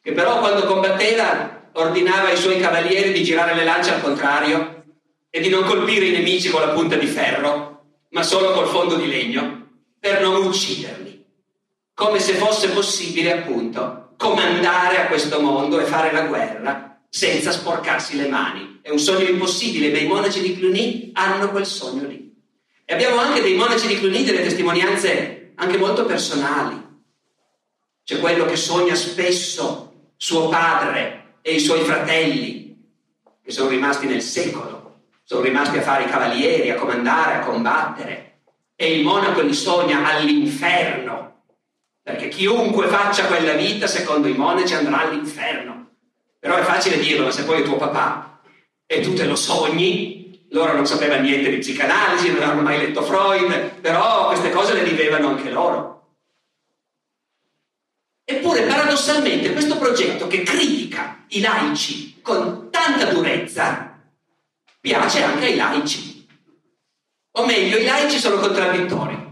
che però quando combatteva ordinava ai suoi cavalieri di girare le lance al contrario e di non colpire i nemici con la punta di ferro, ma solo col fondo di legno, per non ucciderli, come se fosse possibile appunto comandare a questo mondo e fare la guerra senza sporcarsi le mani. È un sogno impossibile, ma i monaci di Cluny hanno quel sogno lì. E abbiamo anche dei monaci di Cluny delle testimonianze anche molto personali. C'è quello che sogna spesso suo padre e i suoi fratelli, che sono rimasti nel secolo sono rimasti a fare i cavalieri, a comandare, a combattere. E il monaco li sogna all'inferno, perché chiunque faccia quella vita, secondo i monaci, andrà all'inferno. Però è facile dirlo, ma se poi è tuo papà e tu te lo sogni, loro non sapevano niente di psicanalisi, non avevano mai letto Freud, però queste cose le vivevano anche loro. Eppure, paradossalmente, questo progetto che critica i laici con tanta durezza, piace anche ai laici. O meglio, i laici sono contraddittori.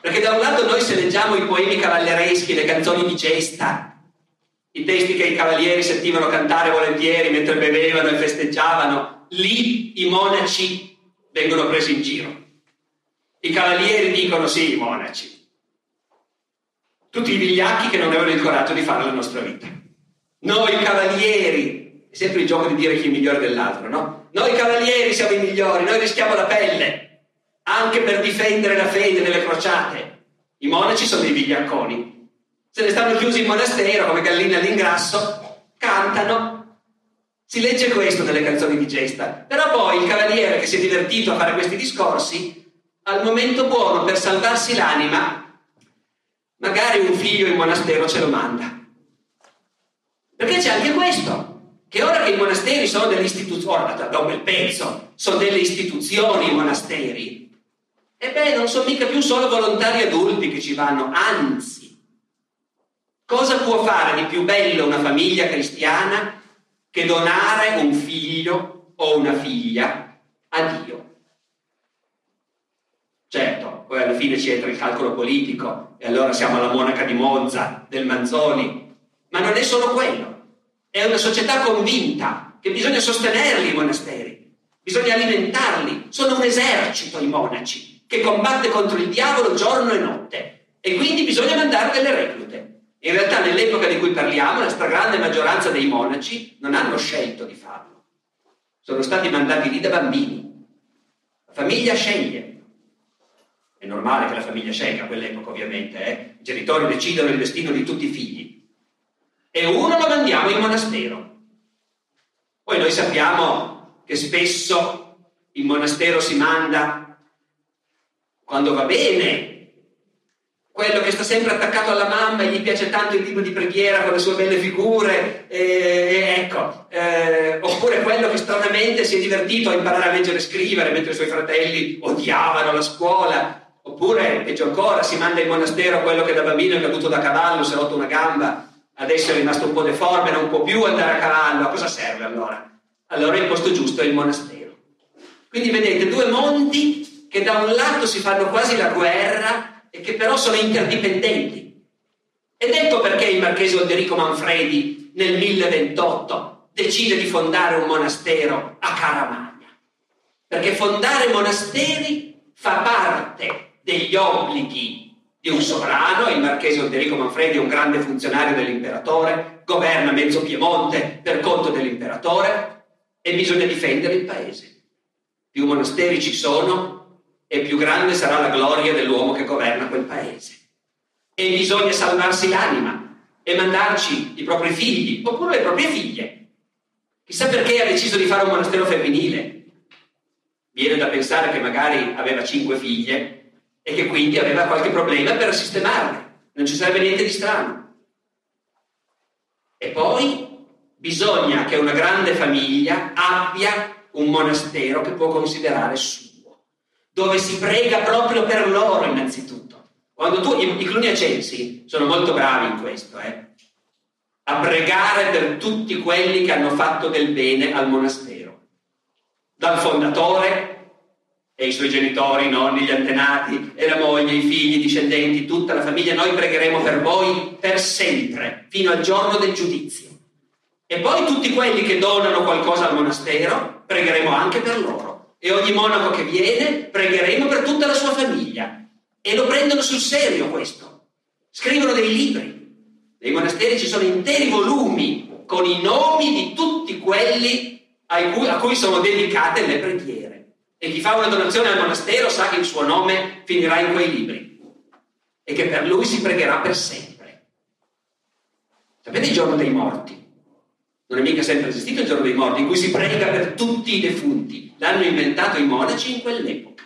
Perché da un lato noi se leggiamo i poemi cavallereschi, le canzoni di gesta, i testi che i cavalieri sentivano cantare volentieri mentre bevevano e festeggiavano, lì i monaci vengono presi in giro. I cavalieri dicono sì, i monaci. Tutti i vigliacchi che non avevano il coraggio di fare la nostra vita. Noi cavalieri, è sempre il gioco di dire chi è migliore dell'altro, no? Noi cavalieri siamo i migliori, noi rischiamo la pelle, anche per difendere la fede nelle crociate. I monaci sono dei vigliacconi. Se ne stanno chiusi in monastero come galline all'ingrasso, cantano. Si legge questo nelle canzoni di gesta. Però poi il cavaliere che si è divertito a fare questi discorsi, al momento buono per salvarsi l'anima, magari un figlio in monastero ce lo manda. Perché c'è anche questo che ora che i monasteri sono delle istituzioni, da un bel pezzo, sono delle istituzioni i monasteri, ebbene non sono mica più solo volontari adulti che ci vanno, anzi, cosa può fare di più bello una famiglia cristiana che donare un figlio o una figlia a Dio? Poi alla fine ci entra il calcolo politico e allora siamo alla monaca di Monza, del Manzoni, ma non è solo quello. È una società convinta che bisogna sostenerli i monasteri, bisogna alimentarli. Sono un esercito i monaci che combatte contro il diavolo giorno e notte e quindi bisogna mandare delle reclute. In realtà nell'epoca di cui parliamo la stragrande maggioranza dei monaci non hanno scelto di farlo. Sono stati mandati lì da bambini. La famiglia sceglie. È normale che la famiglia scelga a quell'epoca ovviamente, eh? i genitori decidono il destino di tutti i figli e uno lo mandiamo in monastero. Poi noi sappiamo che spesso il monastero si manda quando va bene, quello che sta sempre attaccato alla mamma e gli piace tanto il libro di preghiera con le sue belle figure, e, ecco, eh, oppure quello che stranamente si è divertito a imparare a leggere e scrivere mentre i suoi fratelli odiavano la scuola, oppure, peggio ancora, si manda in monastero quello che da bambino è caduto da cavallo, si è rotto una gamba adesso è rimasto un po' deforme, non può più andare a cavallo, a cosa serve allora? Allora il posto giusto è il monastero. Quindi vedete due mondi che da un lato si fanno quasi la guerra e che però sono interdipendenti. Ed ecco perché il marchese Olderico Manfredi nel 1028 decide di fondare un monastero a Caramagna. Perché fondare monasteri fa parte degli obblighi di un sovrano, il marchese Olderico Manfredi è un grande funzionario dell'imperatore, governa mezzo Piemonte per conto dell'imperatore e bisogna difendere il paese. Più monasteri ci sono e più grande sarà la gloria dell'uomo che governa quel paese. E bisogna salvarsi l'anima e mandarci i propri figli oppure le proprie figlie. Chissà perché ha deciso di fare un monastero femminile. Viene da pensare che magari aveva cinque figlie e che quindi aveva qualche problema per sistemarle. Non ci sarebbe niente di strano. E poi bisogna che una grande famiglia abbia un monastero che può considerare suo, dove si prega proprio per loro innanzitutto. Quando tu, i, cluniacensi sono molto bravi in questo, eh? a pregare per tutti quelli che hanno fatto del bene al monastero, dal fondatore e i suoi genitori, i nonni, gli antenati, e la moglie, i figli, i discendenti, tutta la famiglia, noi pregheremo per voi per sempre, fino al giorno del giudizio. E poi tutti quelli che donano qualcosa al monastero, pregheremo anche per loro. E ogni monaco che viene, pregheremo per tutta la sua famiglia. E lo prendono sul serio questo. Scrivono dei libri. Nei monasteri ci sono interi volumi con i nomi di tutti quelli a cui, sono dedicate le preghiere. E chi fa una donazione al monastero sa che il suo nome finirà in quei libri e che per lui si pregherà per sempre. Sapete il giorno dei morti? Non è mica sempre esistito il giorno dei morti, in cui si prega per tutti i defunti. L'hanno inventato i monaci in quell'epoca.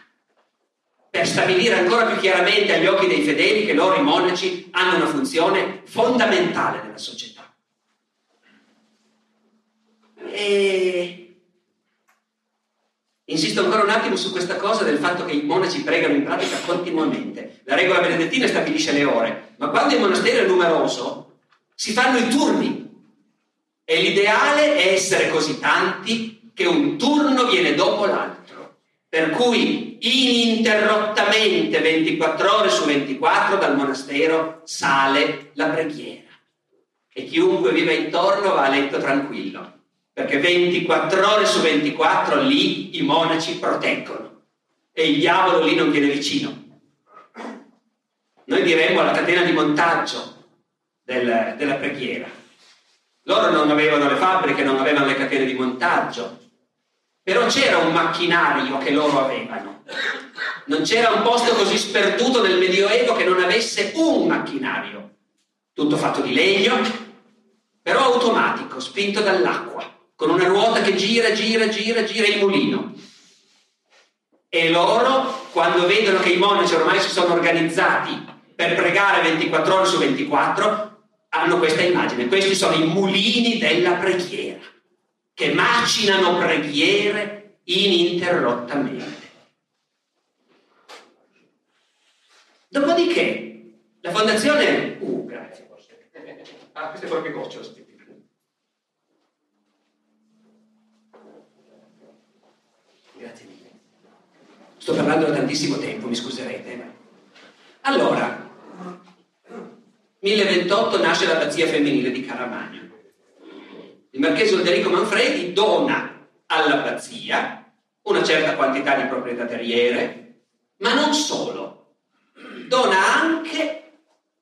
Per stabilire ancora più chiaramente agli occhi dei fedeli che loro, i monaci, hanno una funzione fondamentale nella società. E Insisto ancora un attimo su questa cosa del fatto che i monaci pregano in pratica continuamente. La regola benedettina stabilisce le ore, ma quando il monastero è numeroso si fanno i turni e l'ideale è essere così tanti che un turno viene dopo l'altro. Per cui ininterrottamente 24 ore su 24 dal monastero sale la preghiera e chiunque vive intorno va a letto tranquillo perché 24 ore su 24 lì i monaci proteggono e il diavolo lì non viene vicino. Noi diremmo la catena di montaggio del, della preghiera. Loro non avevano le fabbriche, non avevano le catene di montaggio, però c'era un macchinario che loro avevano. Non c'era un posto così sperduto nel Medioevo che non avesse un macchinario, tutto fatto di legno, però automatico, spinto dall'acqua con una ruota che gira, gira, gira, gira il mulino. E loro, quando vedono che i monaci ormai si sono organizzati per pregare 24 ore su 24, hanno questa immagine. Questi sono i mulini della preghiera, che macinano preghiere ininterrottamente. Dopodiché, la fondazione... Uh, grazie. Ah, queste proprio gocce. Sto parlando da tantissimo tempo, mi scuserete. Allora, 1028 nasce l'abbazia femminile di Caramagna. Il marchese Olderico Manfredi dona all'abbazia una certa quantità di proprietà terriere, ma non solo, dona anche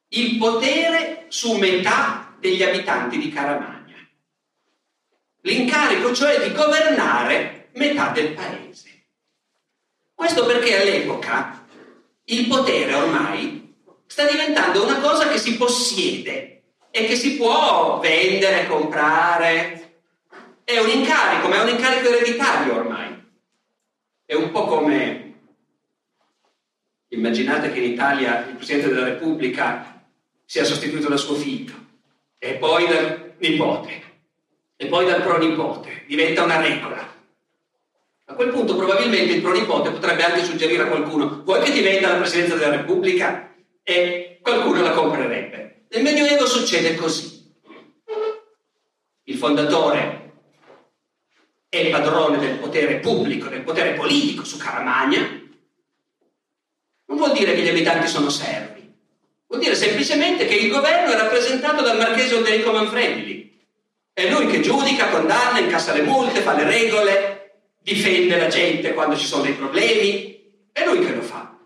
il potere su metà degli abitanti di Caramagna. L'incarico cioè di governare metà del paese. Questo perché all'epoca il potere ormai sta diventando una cosa che si possiede e che si può vendere, comprare. È un incarico, ma è un incarico ereditario ormai. È un po' come immaginate che in Italia il Presidente della Repubblica sia sostituito da suo figlio e poi dal nipote e poi dal pronipote. Diventa una regola. A quel punto probabilmente il pronipote potrebbe anche suggerire a qualcuno vuoi che ti venda la Presidenza della Repubblica? E qualcuno la comprerebbe. Nel Medioevo succede così. Il fondatore è padrone del potere pubblico, del potere politico su Caramagna Non vuol dire che gli abitanti sono servi. Vuol dire semplicemente che il governo è rappresentato dal marchese Odderico Manfredini. È lui che giudica, condanna, incassa le multe, fa le regole, difende la gente quando ci sono dei problemi. È lui che lo fa.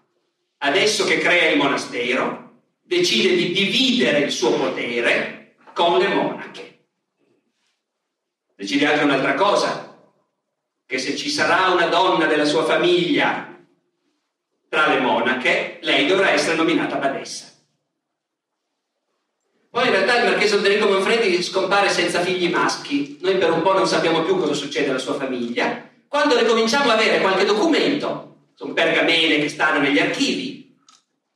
Adesso che crea il monastero, decide di dividere il suo potere con le monache. Decide anche un'altra cosa, che se ci sarà una donna della sua famiglia tra le monache, lei dovrà essere nominata badessa. Poi in realtà il marchese Federico Manfredi scompare senza figli maschi, noi per un po' non sappiamo più cosa succede alla sua famiglia. Quando ricominciamo a avere qualche documento, sono pergamene che stanno negli archivi,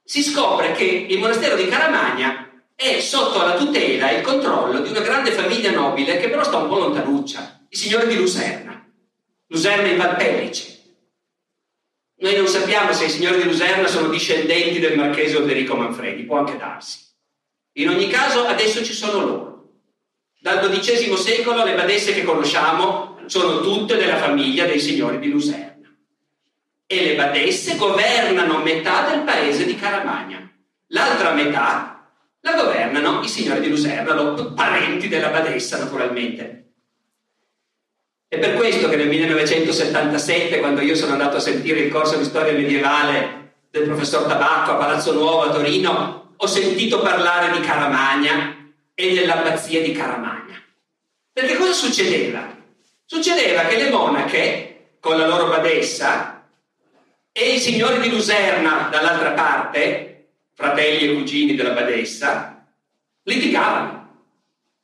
si scopre che il monastero di Caramagna è sotto la tutela e il controllo di una grande famiglia nobile che però sta un po' lontanuccia, i signori di Luserna. Luserna in Valpellice. Noi non sappiamo se i signori di Luserna sono discendenti del marchese Odderico Manfredi, può anche darsi. In ogni caso adesso ci sono loro. Dal XII secolo le badesse che conosciamo sono tutte della famiglia dei signori di Luserna. E le badesse governano metà del paese di Caramagna. L'altra metà la governano i signori di Luserna, parenti della badessa naturalmente. È per questo che nel 1977, quando io sono andato a sentire il corso di storia medievale del professor Tabacco a Palazzo Nuovo a Torino, ho sentito parlare di Caramagna e dell'abbazia di Caramagna. Perché cosa succedeva? Succedeva che le monache, con la loro badessa, e i signori di Luserna dall'altra parte, fratelli e cugini della badessa, litigavano.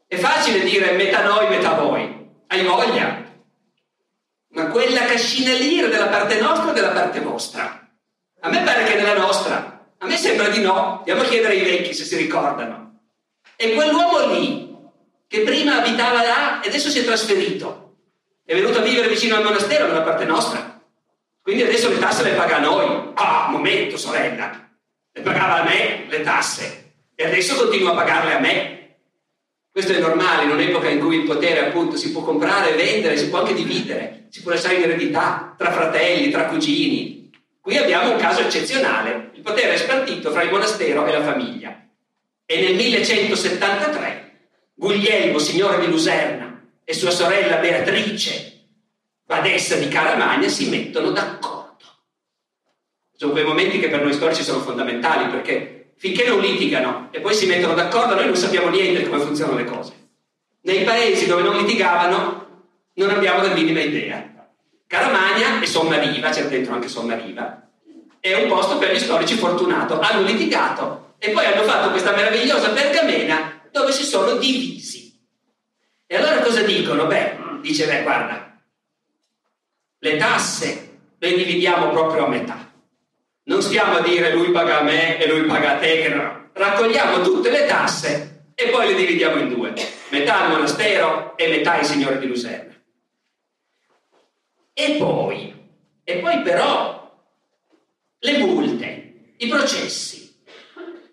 È facile dire metà noi, metà voi. Hai voglia? Ma quella cascina lì era della parte nostra o della parte vostra? A me pare che della nostra. A me sembra di no. Andiamo a chiedere ai vecchi se si ricordano. E quell'uomo lì, che prima abitava là e adesso si è trasferito, è venuto a vivere vicino al monastero dalla parte nostra. Quindi adesso le tasse le paga a noi. Ah, momento, sorella le pagava a me le tasse e adesso continua a pagarle a me. Questo è normale in un'epoca in cui il potere appunto si può comprare, vendere, si può anche dividere, si può lasciare in eredità tra fratelli, tra cugini. Qui abbiamo un caso eccezionale, il potere è spartito fra il monastero e la famiglia. E nel 1173 Guglielmo, signore di Luserna, e sua sorella Beatrice, badessa di Caramagna, si mettono d'accordo sono quei momenti che per noi storici sono fondamentali perché finché non litigano e poi si mettono d'accordo noi non sappiamo niente di come funzionano le cose. Nei paesi dove non litigavano non abbiamo la minima idea. Caramagna e Sommariva, c'è dentro anche Sommariva, è un posto per gli storici fortunato. Hanno litigato e poi hanno fatto questa meravigliosa pergamena dove si sono divisi. E allora cosa dicono? Beh, dice, beh, guarda, le tasse le dividiamo proprio a metà. Non stiamo a dire lui paga a me e lui paga a te, no. raccogliamo tutte le tasse e poi le dividiamo in due, metà al monastero e metà ai signori di Luserna. E poi, e poi però, le multe, i processi,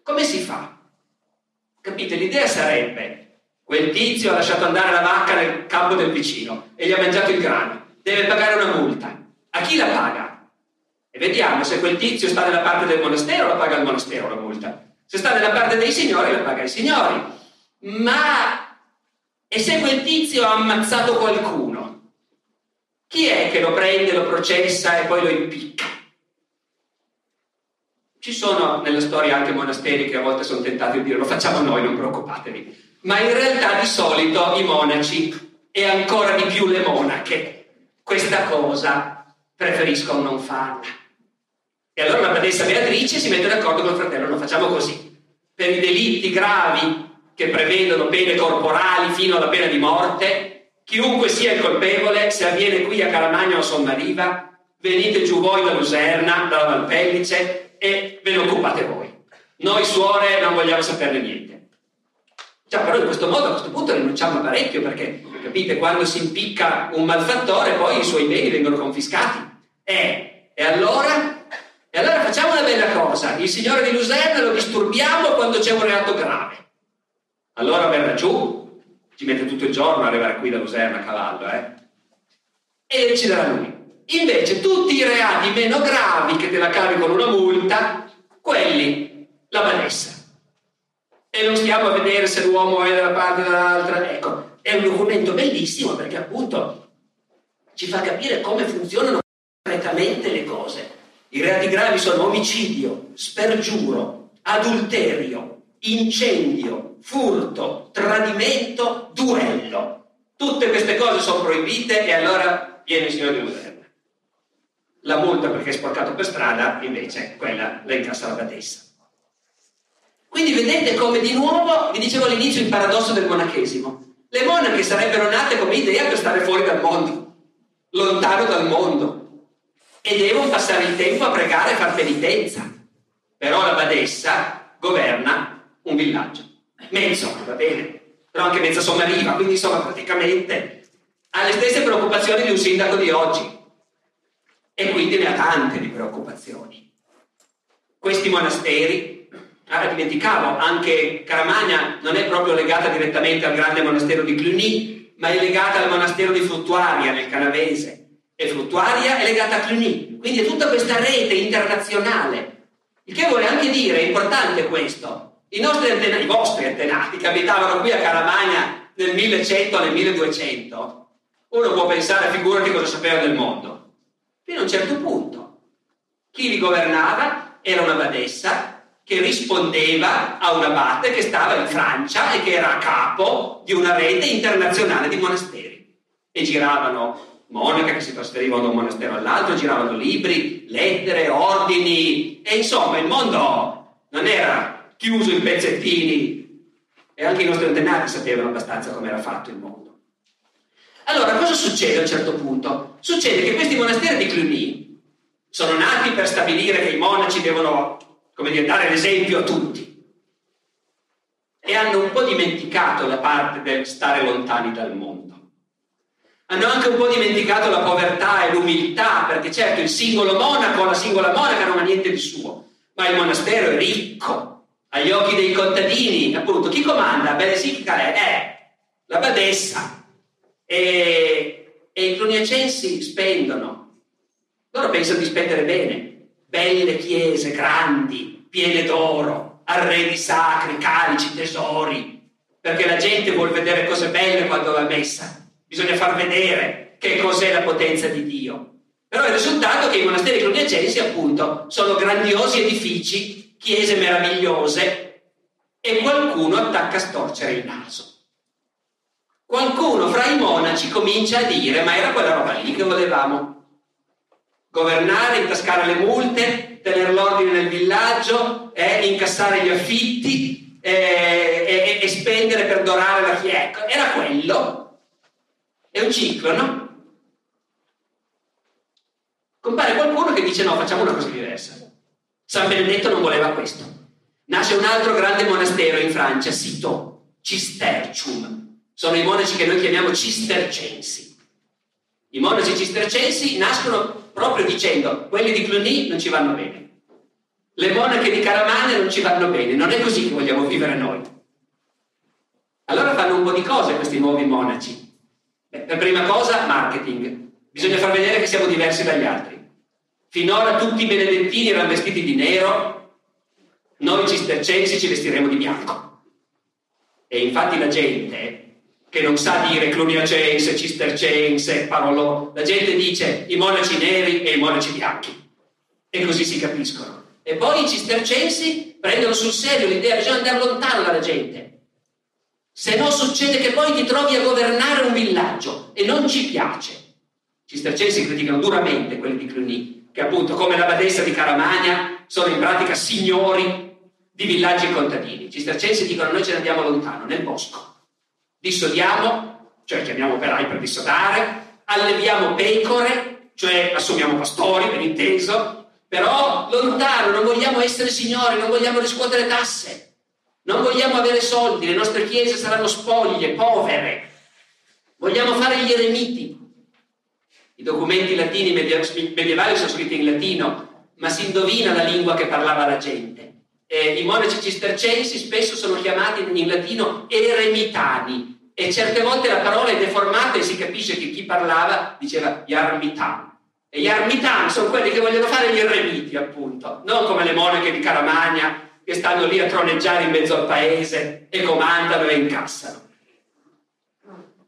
come si fa? Capite? L'idea sarebbe, quel tizio ha lasciato andare la vacca nel campo del vicino e gli ha mangiato il grano, deve pagare una multa. A chi la paga? E vediamo se quel tizio sta nella parte del monastero, la paga il monastero la multa. Se sta nella parte dei signori, la paga i signori. Ma e se quel tizio ha ammazzato qualcuno? Chi è che lo prende, lo processa e poi lo impicca? Ci sono nella storia anche monasteri che a volte sono tentati di dire lo facciamo noi, non preoccupatevi. Ma in realtà di solito i monaci e ancora di più le monache questa cosa preferiscono non farla. E allora la badessa Beatrice si mette d'accordo con il fratello, lo facciamo così. Per i delitti gravi che prevedono pene corporali fino alla pena di morte, chiunque sia il colpevole, se avviene qui a Caramagna o a Sommariva, venite giù voi da Luserna, dalla Valpellice e ve ne occupate voi. Noi suore non vogliamo saperne niente. Già, però in questo modo a questo punto rinunciamo parecchio perché, capite, quando si impicca un malfattore poi i suoi beni vengono confiscati. Eh, e allora e allora facciamo una bella cosa, il signore di Luserna lo disturbiamo quando c'è un reato grave. Allora verrà giù, ci mette tutto il giorno ad arrivare qui da Luserna a cavallo, eh? E ci darà lui. Invece tutti i reati meno gravi che te la cavi con una multa, quelli la badessa. E non stiamo a vedere se l'uomo è da una parte o dall'altra. Ecco, è un documento bellissimo perché appunto ci fa capire come funzionano concretamente le cose. I reati gravi sono omicidio, spergiuro, adulterio, incendio, furto, tradimento, duello. Tutte queste cose sono proibite e allora viene il signore di Moderna. La multa perché è sporcato per strada, invece, quella la incassa la badessa. Quindi vedete come di nuovo, vi dicevo all'inizio, il paradosso del monachesimo. Le monache sarebbero nate come idea per stare fuori dal mondo, lontano dal mondo, e devono passare il tempo a pregare e far penitenza. Però la badessa governa un villaggio. Mezzo, va bene, però anche mezza sommariva, quindi insomma praticamente ha le stesse preoccupazioni di un sindaco di oggi e quindi ne ha tante di preoccupazioni. Questi monasteri, ah, dimenticavo, anche Caramagna non è proprio legata direttamente al grande monastero di Cluny, ma è legata al monastero di Fruttuaria nel Canavese e Fruttuaria è legata a Cluny, quindi è tutta questa rete internazionale. Il che vuole anche dire, è importante questo, i antenati, i vostri antenati che abitavano qui a Caramagna nel 1100, nel 1200, uno può pensare, figurati cosa sapeva del mondo. Fino a un certo punto. Chi li governava era una badessa che rispondeva a un abate che stava in Francia e che era a capo di una rete internazionale di monasteri. E giravano monache che si trasferivano da un monastero all'altro, giravano libri, lettere, ordini e insomma il mondo non era chiuso in pezzettini e anche i nostri antenati sapevano abbastanza come era fatto il mondo. Allora cosa succede a un certo punto? Succede che questi monasteri di Cluny sono nati per stabilire che i monaci devono, come dire, dare l'esempio a tutti e hanno un po' dimenticato la parte del stare lontani dal mondo hanno anche un po' dimenticato la povertà e l'umiltà, perché certo il singolo monaco, la singola monaca non ha niente di suo, ma il monastero è ricco, agli occhi dei contadini, appunto, chi comanda? Bene sì, è? Eh, la badessa. E, e i cluniacensi spendono, loro pensano di spendere bene, belle chiese, grandi, piene d'oro, arredi sacri, calici, tesori, perché la gente vuole vedere cose belle quando va messa bisogna far vedere che cos'è la potenza di Dio. Però il risultato è che i monasteri cluniacensi, appunto, sono grandiosi edifici, chiese meravigliose, e qualcuno attacca a storcere il naso. Qualcuno fra i monaci comincia a dire, ma era quella roba lì che volevamo. Governare, intascare le multe, tenere l'ordine nel villaggio, eh, incassare gli affitti eh, e, e, spendere per dorare la chiesa. Ecco, era quello è un ciclo, no? Compare qualcuno che dice no, facciamo una cosa diversa. San Benedetto non voleva questo. Nasce un altro grande monastero in Francia, Citeaux, Cistercium. Sono i monaci che noi chiamiamo cistercensi. I monaci cistercensi nascono proprio dicendo quelli di Cluny non ci vanno bene. Le monache di Caramane non ci vanno bene, non è così che vogliamo vivere noi. Allora fanno un po' di cose questi nuovi monaci. Beh, per prima cosa, marketing. Bisogna far vedere che siamo diversi dagli altri. Finora tutti i benedettini erano vestiti di nero, noi cistercensi ci vestiremo di bianco. E infatti la gente che non sa dire cluniacense, cistercense, parolò, la gente dice i monaci neri e i monaci bianchi. E così si capiscono. E poi i cistercensi prendono sul serio l'idea, bisogna andare lontano dalla gente. Se no succede che poi ti trovi a governare un villaggio e non ci piace. Cistercensi criticano duramente quelli di Cluny, che appunto come la badessa di Caramagna sono in pratica signori di villaggi e contadini. Cistercensi dicono noi ce ne andiamo lontano, nel bosco. Dissodiamo, cioè chiamiamo operai per dissodare, alleviamo pecore, cioè assumiamo pastori, ben inteso, però lontano, non vogliamo essere signori, non vogliamo riscuotere tasse. Non vogliamo avere soldi, le nostre chiese saranno spoglie, povere. Vogliamo fare gli eremiti. I documenti latini medievali sono scritti in latino, ma si indovina la lingua che parlava la gente. Eh, I monaci cistercensi spesso sono chiamati in latino eremitani e certe volte la parola è deformata e si capisce che chi parlava diceva yarmitan, E gli armitani sono quelli che vogliono fare gli eremiti, appunto, non come le monache di Caramagna che stanno lì a troneggiare in mezzo al paese e comandano e incassano.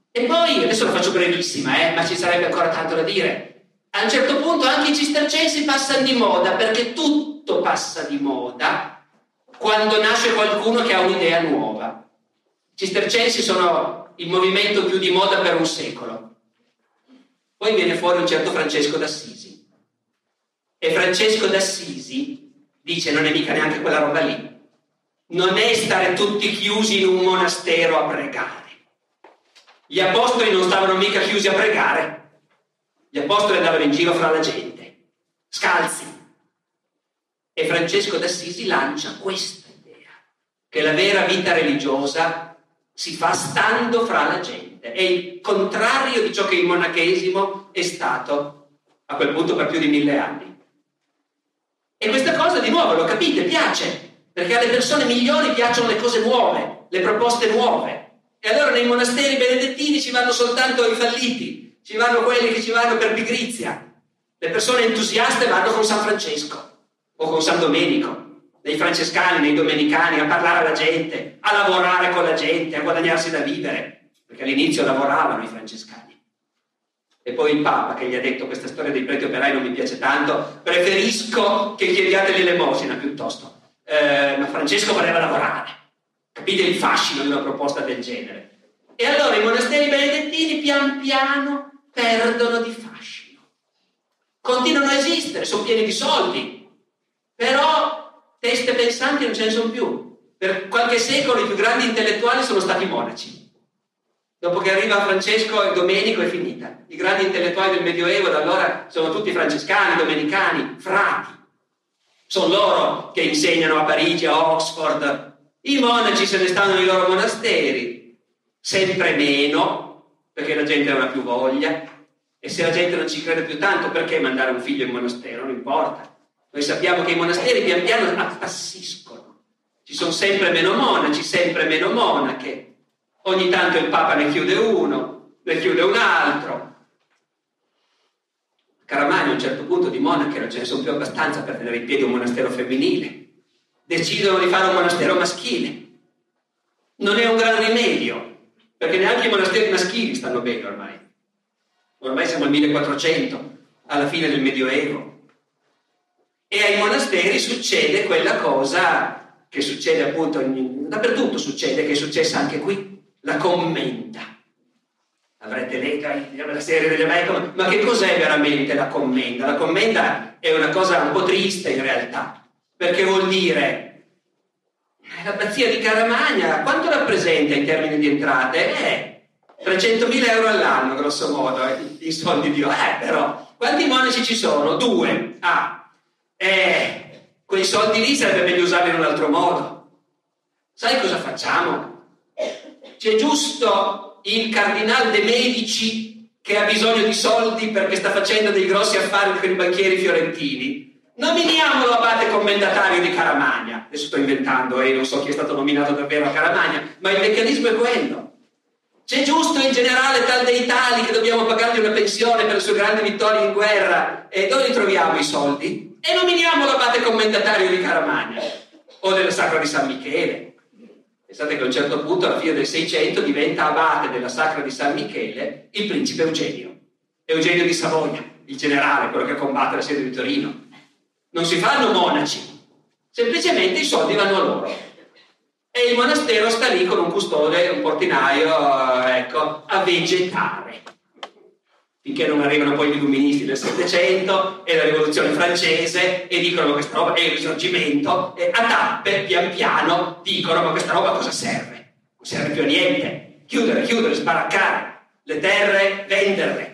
E poi, adesso la faccio brevissima, eh, ma ci sarebbe ancora tanto da dire. A un certo punto anche i cistercensi passano di moda, perché tutto passa di moda quando nasce qualcuno che ha un'idea nuova. I cistercensi sono il movimento più di moda per un secolo. Poi viene fuori un certo Francesco d'Assisi. E Francesco d'Assisi dice non è mica neanche quella roba lì. Non è stare tutti chiusi in un monastero a pregare. Gli apostoli non stavano mica chiusi a pregare. Gli apostoli andavano in giro fra la gente, scalzi. E Francesco d'Assisi lancia questa idea, che la vera vita religiosa si fa stando fra la gente è il contrario di ciò che il monachesimo è stato a quel punto per più di mille anni. E questa cosa di nuovo, lo capite, piace, perché alle persone migliori piacciono le cose nuove, le proposte nuove. E allora nei monasteri benedettini ci vanno soltanto i falliti, ci vanno quelli che ci vanno per pigrizia. Le persone entusiaste vanno con San Francesco o con San Domenico, nei francescani, nei domenicani, a parlare alla gente, a lavorare con la gente, a guadagnarsi da vivere perché all'inizio lavoravano i francescani. E poi il Papa che gli ha detto questa storia dei preti operai non mi piace tanto, preferisco che chiediate l'elemosina piuttosto. Eh, ma Francesco voleva lavorare. Capite il fascino di una proposta del genere? E allora i monasteri benedettini pian piano perdono di fascino. Continuano a esistere, sono pieni di soldi, però teste pensanti non ce ne sono più. Per qualche secolo i più grandi intellettuali sono stati monaci. Dopo che arriva Francesco e Domenico è finita. I grandi intellettuali del Medioevo da allora sono tutti francescani, domenicani, frati. Sono loro che insegnano a Parigi, a Oxford. I monaci se ne stanno nei loro monasteri, sempre meno, perché la gente non ha più voglia. E se la gente non ci crede più tanto, perché mandare un figlio in monastero? Non importa. Noi sappiamo che i monasteri pian piano appassiscono. Ci sono sempre meno monaci, sempre meno monache Ogni tanto il Papa ne chiude uno, ne chiude un altro. Caramagno a un certo punto di monache non ce ne sono più abbastanza per tenere in piedi un monastero femminile. Decidono di fare un monastero maschile. Non è un gran rimedio, perché neanche i monasteri maschili stanno bene ormai. Ormai siamo al 1400, alla fine del Medioevo. E ai monasteri succede quella cosa che succede appunto dappertutto succede, che è successa anche qui la commenda. Avrete letto la serie delle Michael, ma che cos'è veramente la commenda? La commenda è una cosa un po' triste in realtà, perché vuol dire l'abbazia di Caramagna, quanto rappresenta in termini di entrate? Eh, 300.000 euro all'anno, grosso modo, eh, i soldi di... Eh, però, quanti monaci ci sono? Due. Ah, eh, quei soldi lì sarebbe meglio usarli in un altro modo. Sai cosa facciamo? c'è giusto il cardinale De Medici che ha bisogno di soldi perché sta facendo dei grossi affari con i banchieri fiorentini. Nominiamolo abate commendatario di Caramagna. Adesso sto inventando e eh, non so chi è stato nominato davvero a Caramagna, ma il meccanismo è quello. C'è giusto il generale tal dei tali che dobbiamo pagargli una pensione per le sue grandi vittorie in guerra. E dove li troviamo i soldi? E nominiamo l'abate commendatario di Caramagna o della Sacra di San Michele Pensate che a un certo punto, alla fine del 600, diventa abate della Sacra di San Michele il principe Eugenio. Eugenio di Savoia, il generale, quello che combatte la sede di Torino. Non si fanno monaci, semplicemente i soldi vanno a loro. E il monastero sta lì con un custode, un portinaio, ecco, a vegetare finché non arrivano poi gli illuministi del Settecento e la rivoluzione francese e dicono ma questa roba è il risorgimento e a tappe pian piano dicono ma questa roba cosa serve? Non serve più a niente. Chiudere, chiudere, sbaraccare le terre, venderle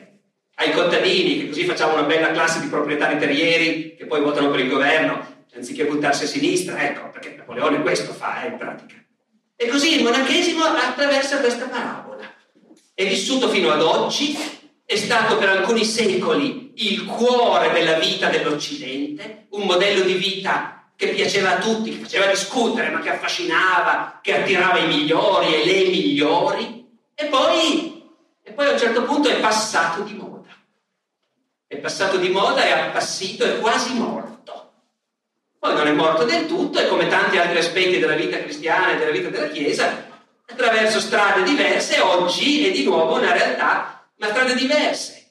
ai contadini, che così facciamo una bella classe di proprietari terrieri che poi votano per il governo, anziché buttarsi a sinistra, ecco, perché Napoleone questo fa eh, in pratica. E così il monachesimo attraversa questa parabola. È vissuto fino ad oggi è stato per alcuni secoli il cuore della vita dell'Occidente, un modello di vita che piaceva a tutti, che faceva discutere, ma che affascinava, che attirava i migliori e le migliori, e poi, e poi a un certo punto è passato di moda. è passato di moda, è appassito, è quasi morto. Poi non è morto del tutto e come tanti altri aspetti della vita cristiana e della vita della Chiesa, attraverso strade diverse, oggi è di nuovo una realtà, ma strade diverse.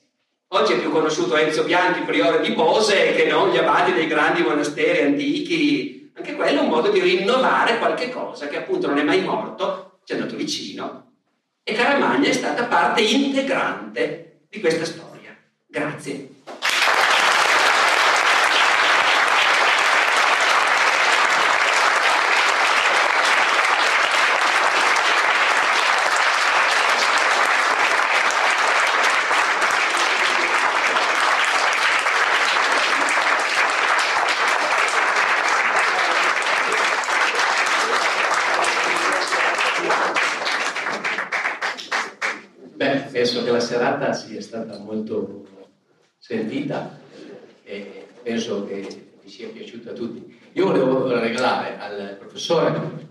Oggi è più conosciuto Enzo Bianchi, priore di Bose, che non gli abati dei grandi monasteri antichi. Anche quello è un modo di rinnovare qualche cosa che appunto non è mai morto, ci è andato vicino. E Caramagna è stata parte integrante di questa storia. Grazie. penso che la serata sia stata molto sentita e penso che vi sia piaciuta a tutti. Io volevo regalare al professore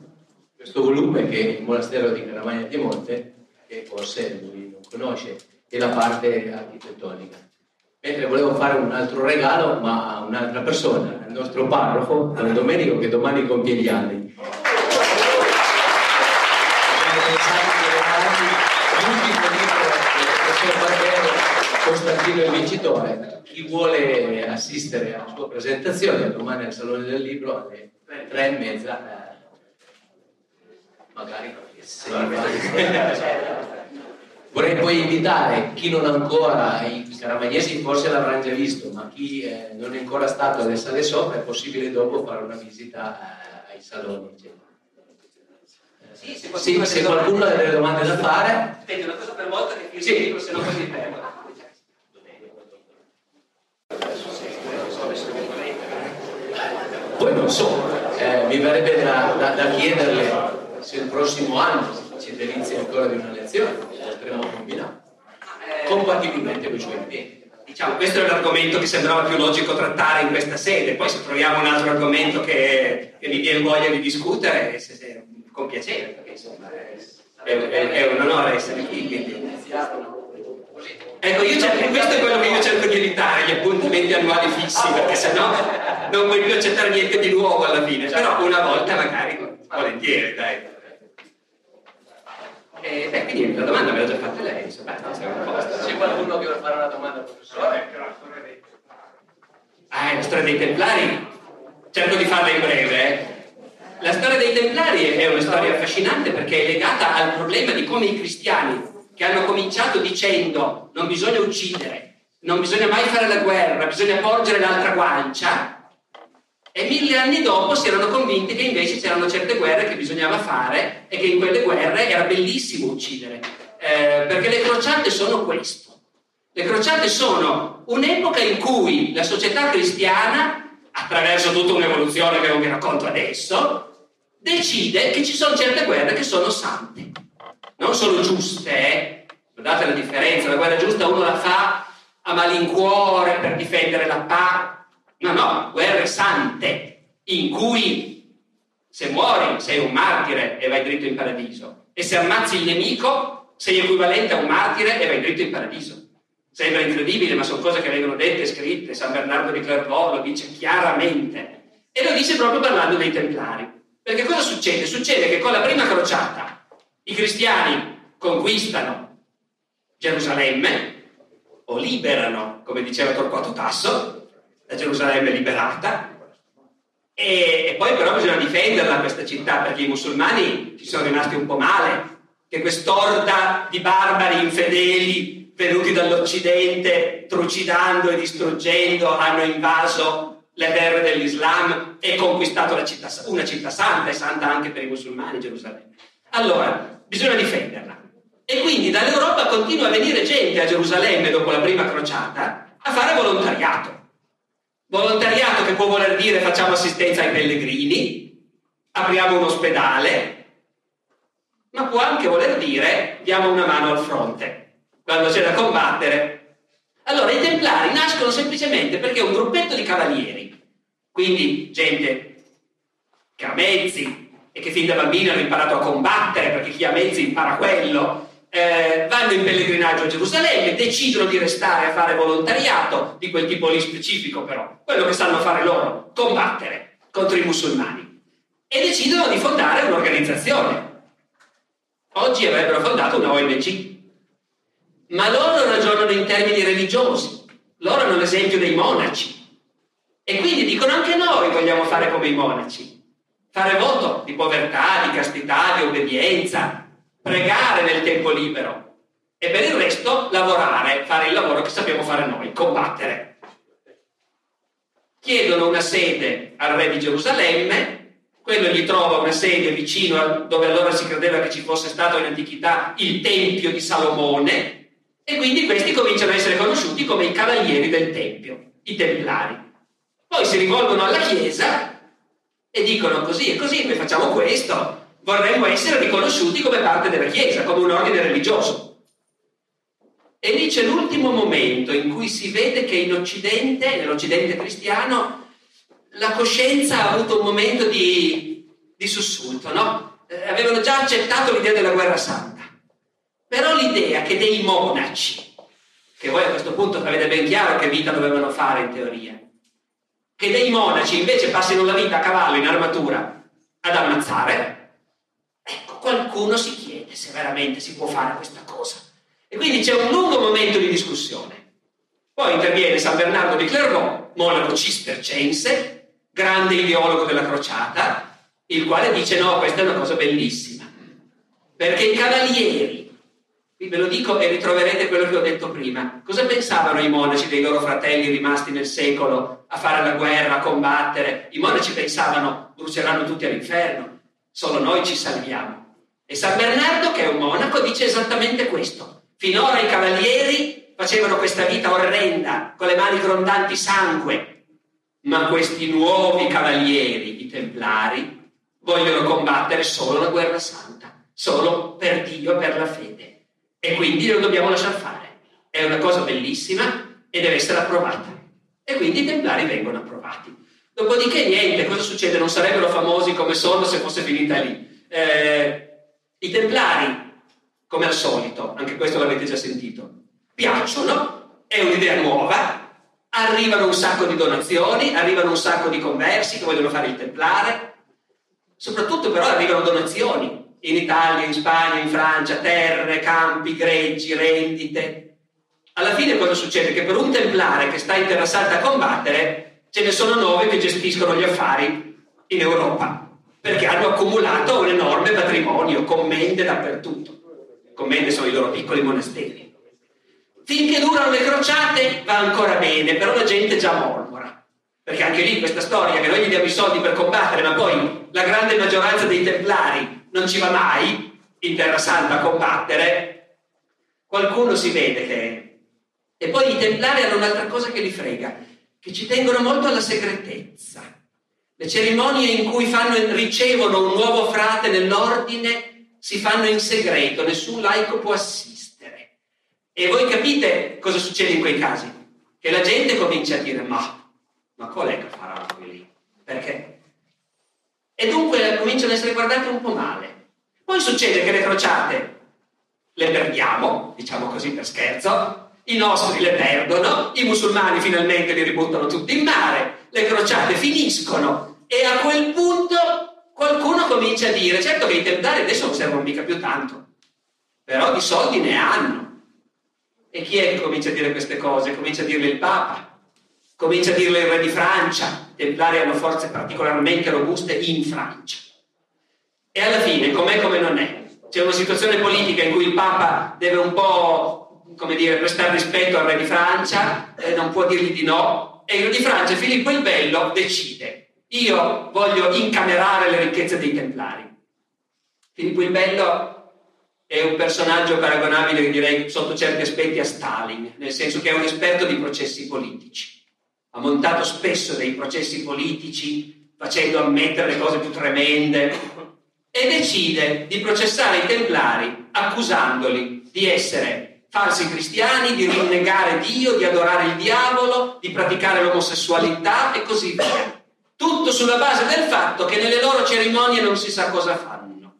questo volume che è il monastero di Caramagna di Monte, che forse lui non conosce, e la parte architettonica. Mentre volevo fare un altro regalo, ma a un'altra persona, il nostro parroco, Don Domenico, che domani compie gli anni. Costantino il vincitore. Chi vuole assistere alla sua presentazione domani al Salone del Libro alle tre e mezza, eh, magari se *laughs* Vorrei poi invitare chi non ancora, i caramagnesi forse l'avranno già visto, ma chi eh, non è ancora stato alle sale sopra è possibile dopo fare una visita eh, ai saloni. Sì, se qualcuno, sì, se qualcuno ha delle domande da fare. Senti, una cosa per volta che finisce sì. il libro, se no mi perdo. Poi non so, eh, mi verrebbe da, da, da, chiederle se il prossimo anno ci delizia ancora di una lezione, potremmo combinare, eh, compatibilmente con i suoi impegni. Diciamo, questo è l'argomento che sembrava più logico trattare in questa sede, poi se troviamo un altro argomento che, che mi viene voglia di discutere, se, se, con piacere, perché insomma è, è, è un onore essere qui. Quindi. Ecco, cerco, questo è quello che io cerco di evitare, appuntamenti annuali fissi, perché sennò non puoi più accettare niente di nuovo alla fine, però una volta magari, volentieri, dai. E, beh, quindi la domanda me l'ha già fatta lei, insomma, C'è qualcuno che vuole fare una domanda al professore? Ah, la storia dei Templari? Cerco di farla in breve, eh. La storia dei Templari è una storia affascinante perché è legata al problema di come i cristiani che hanno cominciato dicendo non bisogna uccidere, non bisogna mai fare la guerra, bisogna porgere l'altra guancia, e mille anni dopo si erano convinti che invece c'erano certe guerre che bisognava fare e che in quelle guerre era bellissimo uccidere, eh, perché le crociate sono questo. Le crociate sono un'epoca in cui la società cristiana, attraverso tutta un'evoluzione che non vi racconto adesso, decide che ci sono certe guerre che sono sante non solo giuste, eh? guardate la differenza, la guerra giusta uno la fa a malincuore per difendere la pace, no, no, guerre sante, in cui se muori sei un martire e vai dritto in paradiso, e se ammazzi il nemico sei equivalente a un martire e vai dritto in paradiso. Sembra incredibile, ma sono cose che vengono dette e scritte, San Bernardo di Clairvaux lo dice chiaramente, e lo dice proprio parlando dei Templari. Perché cosa succede? Succede che con la prima crociata i cristiani conquistano Gerusalemme o liberano, come diceva Torquato Tasso, la Gerusalemme liberata, e, e, poi però bisogna difenderla questa città perché i musulmani ci sono rimasti un po' male, che quest'orda di barbari infedeli venuti dall'Occidente, trucidando e distruggendo, hanno invaso le terre dell'Islam e conquistato città, una città santa, e santa anche per i musulmani, Gerusalemme. Allora, bisogna difenderla. E quindi dall'Europa continua a venire gente a Gerusalemme dopo la prima crociata a fare volontariato. Volontariato che può voler dire facciamo assistenza ai pellegrini, apriamo un ospedale, ma può anche voler dire diamo una mano al fronte, quando c'è da combattere. Allora i templari nascono semplicemente perché un gruppetto di cavalieri, quindi gente che ha mezzi, e che fin da bambino hanno imparato a combattere, perché chi ha mezzi impara quello, eh, vanno in pellegrinaggio a Gerusalemme, decidono di restare a fare volontariato, di quel tipo lì specifico però, quello che sanno fare loro, combattere contro i musulmani, e decidono di fondare un'organizzazione. Oggi avrebbero fondato una ONG, ma loro ragionano in termini religiosi, loro hanno l'esempio dei monaci, e quindi dicono anche noi vogliamo fare come i monaci, fare voto di povertà, di castità, di obbedienza, pregare nel tempo libero e per il resto lavorare, fare il lavoro che sappiamo fare noi, combattere. Chiedono una sede al re di Gerusalemme, quello gli trova una sede vicino a dove allora si credeva che ci fosse stato in antichità il Tempio di Salomone e quindi questi cominciano a essere conosciuti come i cavalieri del Tempio, i templari. Poi si rivolgono alla Chiesa e dicono così e così, noi facciamo questo, vorremmo essere riconosciuti come parte della Chiesa, come un ordine religioso. E lì c'è l'ultimo momento in cui si vede che in Occidente, nell'Occidente cristiano, la coscienza ha avuto un momento di, di sussulto, no? Eh, avevano già accettato l'idea della guerra santa, però l'idea che dei monaci, che voi a questo punto avete ben chiaro che vita dovevano fare in teoria, che dei monaci invece passino la vita a cavallo in armatura ad ammazzare, qualcuno si chiede se veramente si può fare questa cosa. E quindi c'è un lungo momento di discussione. Poi interviene San Bernardo di Clairvaux, monaco cistercense, grande ideologo della crociata, il quale dice no, questa è una cosa bellissima. Perché i cavalieri, qui ve lo dico e ritroverete quello che ho detto prima, cosa pensavano i monaci dei loro fratelli rimasti nel secolo a fare la guerra, a combattere? I monaci pensavano bruceranno tutti all'inferno, solo noi ci salviamo. E San Bernardo, che è un monaco, dice esattamente questo. Finora i cavalieri facevano questa vita orrenda, con le mani grondanti sangue, ma questi nuovi cavalieri, i templari, vogliono combattere solo la guerra santa, solo per Dio e per la fede. E quindi lo dobbiamo lasciare fare. È una cosa bellissima e deve essere approvata. E quindi i templari vengono approvati. Dopodiché niente, cosa succede? Non sarebbero famosi come sono se fosse finita lì. Eh, i templari, come al solito, anche questo l'avete già sentito, piacciono, è un'idea nuova, arrivano un sacco di donazioni, arrivano un sacco di conversi che vogliono fare il templare, soprattutto però arrivano donazioni in Italia, in Spagna, in Francia, terre, campi, greggi, rendite. Alla fine cosa succede? Che per un templare che sta interessato a combattere, ce ne sono nove che gestiscono gli affari in Europa perché hanno accumulato un enorme patrimonio, commende dappertutto. Commende sono i loro piccoli monasteri. Finché durano le crociate va ancora bene, però la gente già mormora. Perché anche lì questa storia che noi gli diamo i soldi per combattere, ma poi la grande maggioranza dei templari non ci va mai in Terra Santa a combattere, qualcuno si vede che... E poi i templari hanno un'altra cosa che li frega, che ci tengono molto alla segretezza. Le cerimonie in cui fanno, ricevono un nuovo frate nell'ordine si fanno in segreto, nessun laico può assistere. E voi capite cosa succede in quei casi? Che la gente comincia a dire ma, ma qual è che farà quelli? Perché? E dunque cominciano ad essere guardate un po' male. Poi succede che le crociate le perdiamo, diciamo così per scherzo, i nostri le perdono, i musulmani finalmente li ributtano tutti in mare, le crociate finiscono e a quel punto qualcuno comincia a dire, certo che i templari adesso non servono mica più tanto, però di soldi ne hanno. E chi è che comincia a dire queste cose? Comincia a dirle il Papa, comincia a dirle il Re di Francia, i templari hanno forze particolarmente robuste in Francia. E alla fine, com'è come non è? C'è una situazione politica in cui il Papa deve un po' come dire, prestare rispetto al re di Francia, eh, non può dirgli di no, e il re di Francia, Filippo il Bello, decide, io voglio incamerare le ricchezze dei templari. Filippo il Bello è un personaggio paragonabile, direi, sotto certi aspetti a Stalin, nel senso che è un esperto di processi politici. Ha montato spesso dei processi politici facendo ammettere le cose più tremende e decide di processare i templari accusandoli di essere falsi cristiani, di rinnegare Dio, di adorare il diavolo, di praticare l'omosessualità e così via. Tutto sulla base del fatto che nelle loro cerimonie non si sa cosa fanno.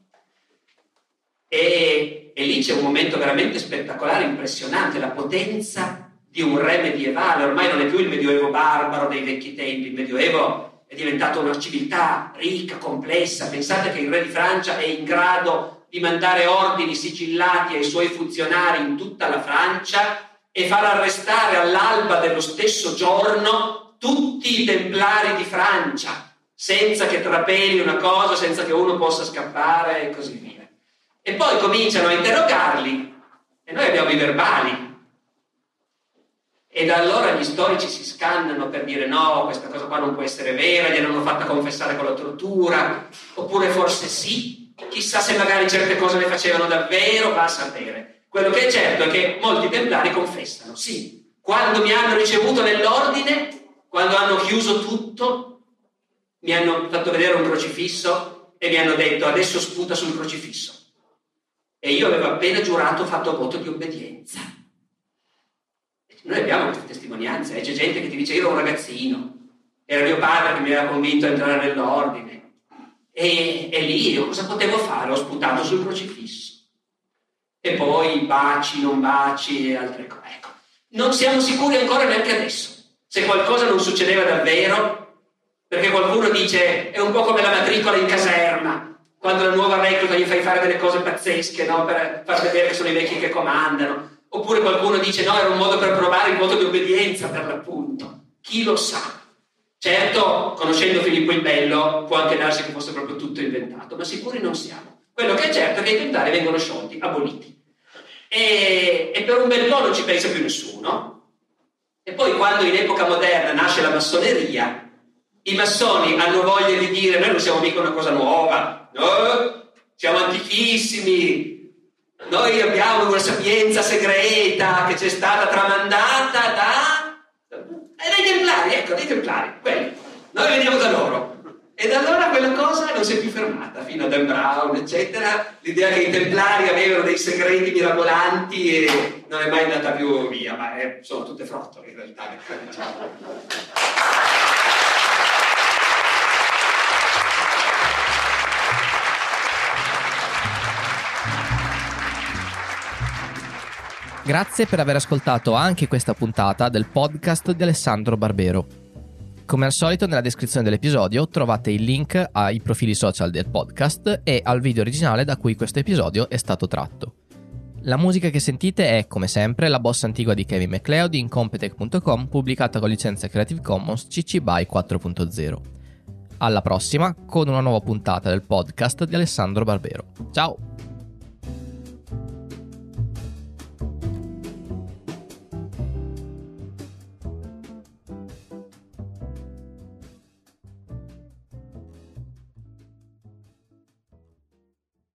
E, e lì c'è un momento veramente spettacolare, impressionante, la potenza di un re medievale, ormai non è più il medioevo barbaro dei vecchi tempi, il medioevo è diventato una civiltà ricca, complessa. Pensate che il re di Francia è in grado di mandare ordini sigillati ai suoi funzionari in tutta la Francia e far arrestare all'alba dello stesso giorno tutti i templari di Francia, senza che trapeli una cosa, senza che uno possa scappare e così via. E poi cominciano a interrogarli e noi abbiamo i verbali. E da allora gli storici si scannano per dire no, questa cosa qua non può essere vera, gliel'hanno fatta confessare con la tortura, oppure forse sì, chissà se magari certe cose le facevano davvero, va a sapere. Quello che è certo è che molti templari confessano, sì, quando mi hanno ricevuto nell'ordine, quando hanno chiuso tutto, mi hanno fatto vedere un crocifisso e mi hanno detto adesso sputa sul crocifisso. E io avevo appena giurato, fatto voto di obbedienza. Noi abbiamo queste testimonianze, eh? c'è gente che ti dice io ero un ragazzino, era mio padre che mi aveva convinto a entrare nell'ordine. E, e lì io cosa potevo fare? Ho sputato sul crocifisso e poi baci, non baci e altre cose. Ecco, non siamo sicuri ancora neanche adesso se qualcosa non succedeva davvero, perché qualcuno dice è un po' come la matricola in caserma, quando la nuova recluta gli fai fare delle cose pazzesche no? per far vedere che sono i vecchi che comandano. Oppure qualcuno dice no, era un modo per provare il voto di obbedienza per l'appunto. Chi lo sa? Certo, conoscendo Filippo il Bello, può anche darsi che fosse proprio tutto inventato, ma sicuri non siamo. Quello che è certo è che i tentari vengono sciolti, aboliti e, e per un bel po' non ci pensa più nessuno. E poi quando in epoca moderna nasce la massoneria, i massoni hanno voglia di dire noi non siamo mica una cosa nuova, no? siamo antichissimi, noi abbiamo una sapienza segreta che ci è stata tramandata da... E dei templari, ecco, dei templari, quelli. Noi veniamo da loro. Ed allora quella cosa non si è più fermata, fino a Dan Brown, eccetera. L'idea che i templari avevano dei segreti mirabolanti e non è mai andata più via, ma è, sono tutte frottole in realtà. Grazie per aver ascoltato anche questa puntata del podcast di Alessandro Barbero. Come al solito nella descrizione dell'episodio trovate il link ai profili social del podcast e al video originale da cui questo episodio è stato tratto. La musica che sentite è, come sempre, la bossa antigua di Kevin MacLeod in Competech.com pubblicata con licenza Creative Commons CC BY 4.0. Alla prossima con una nuova puntata del podcast di Alessandro Barbero. Ciao!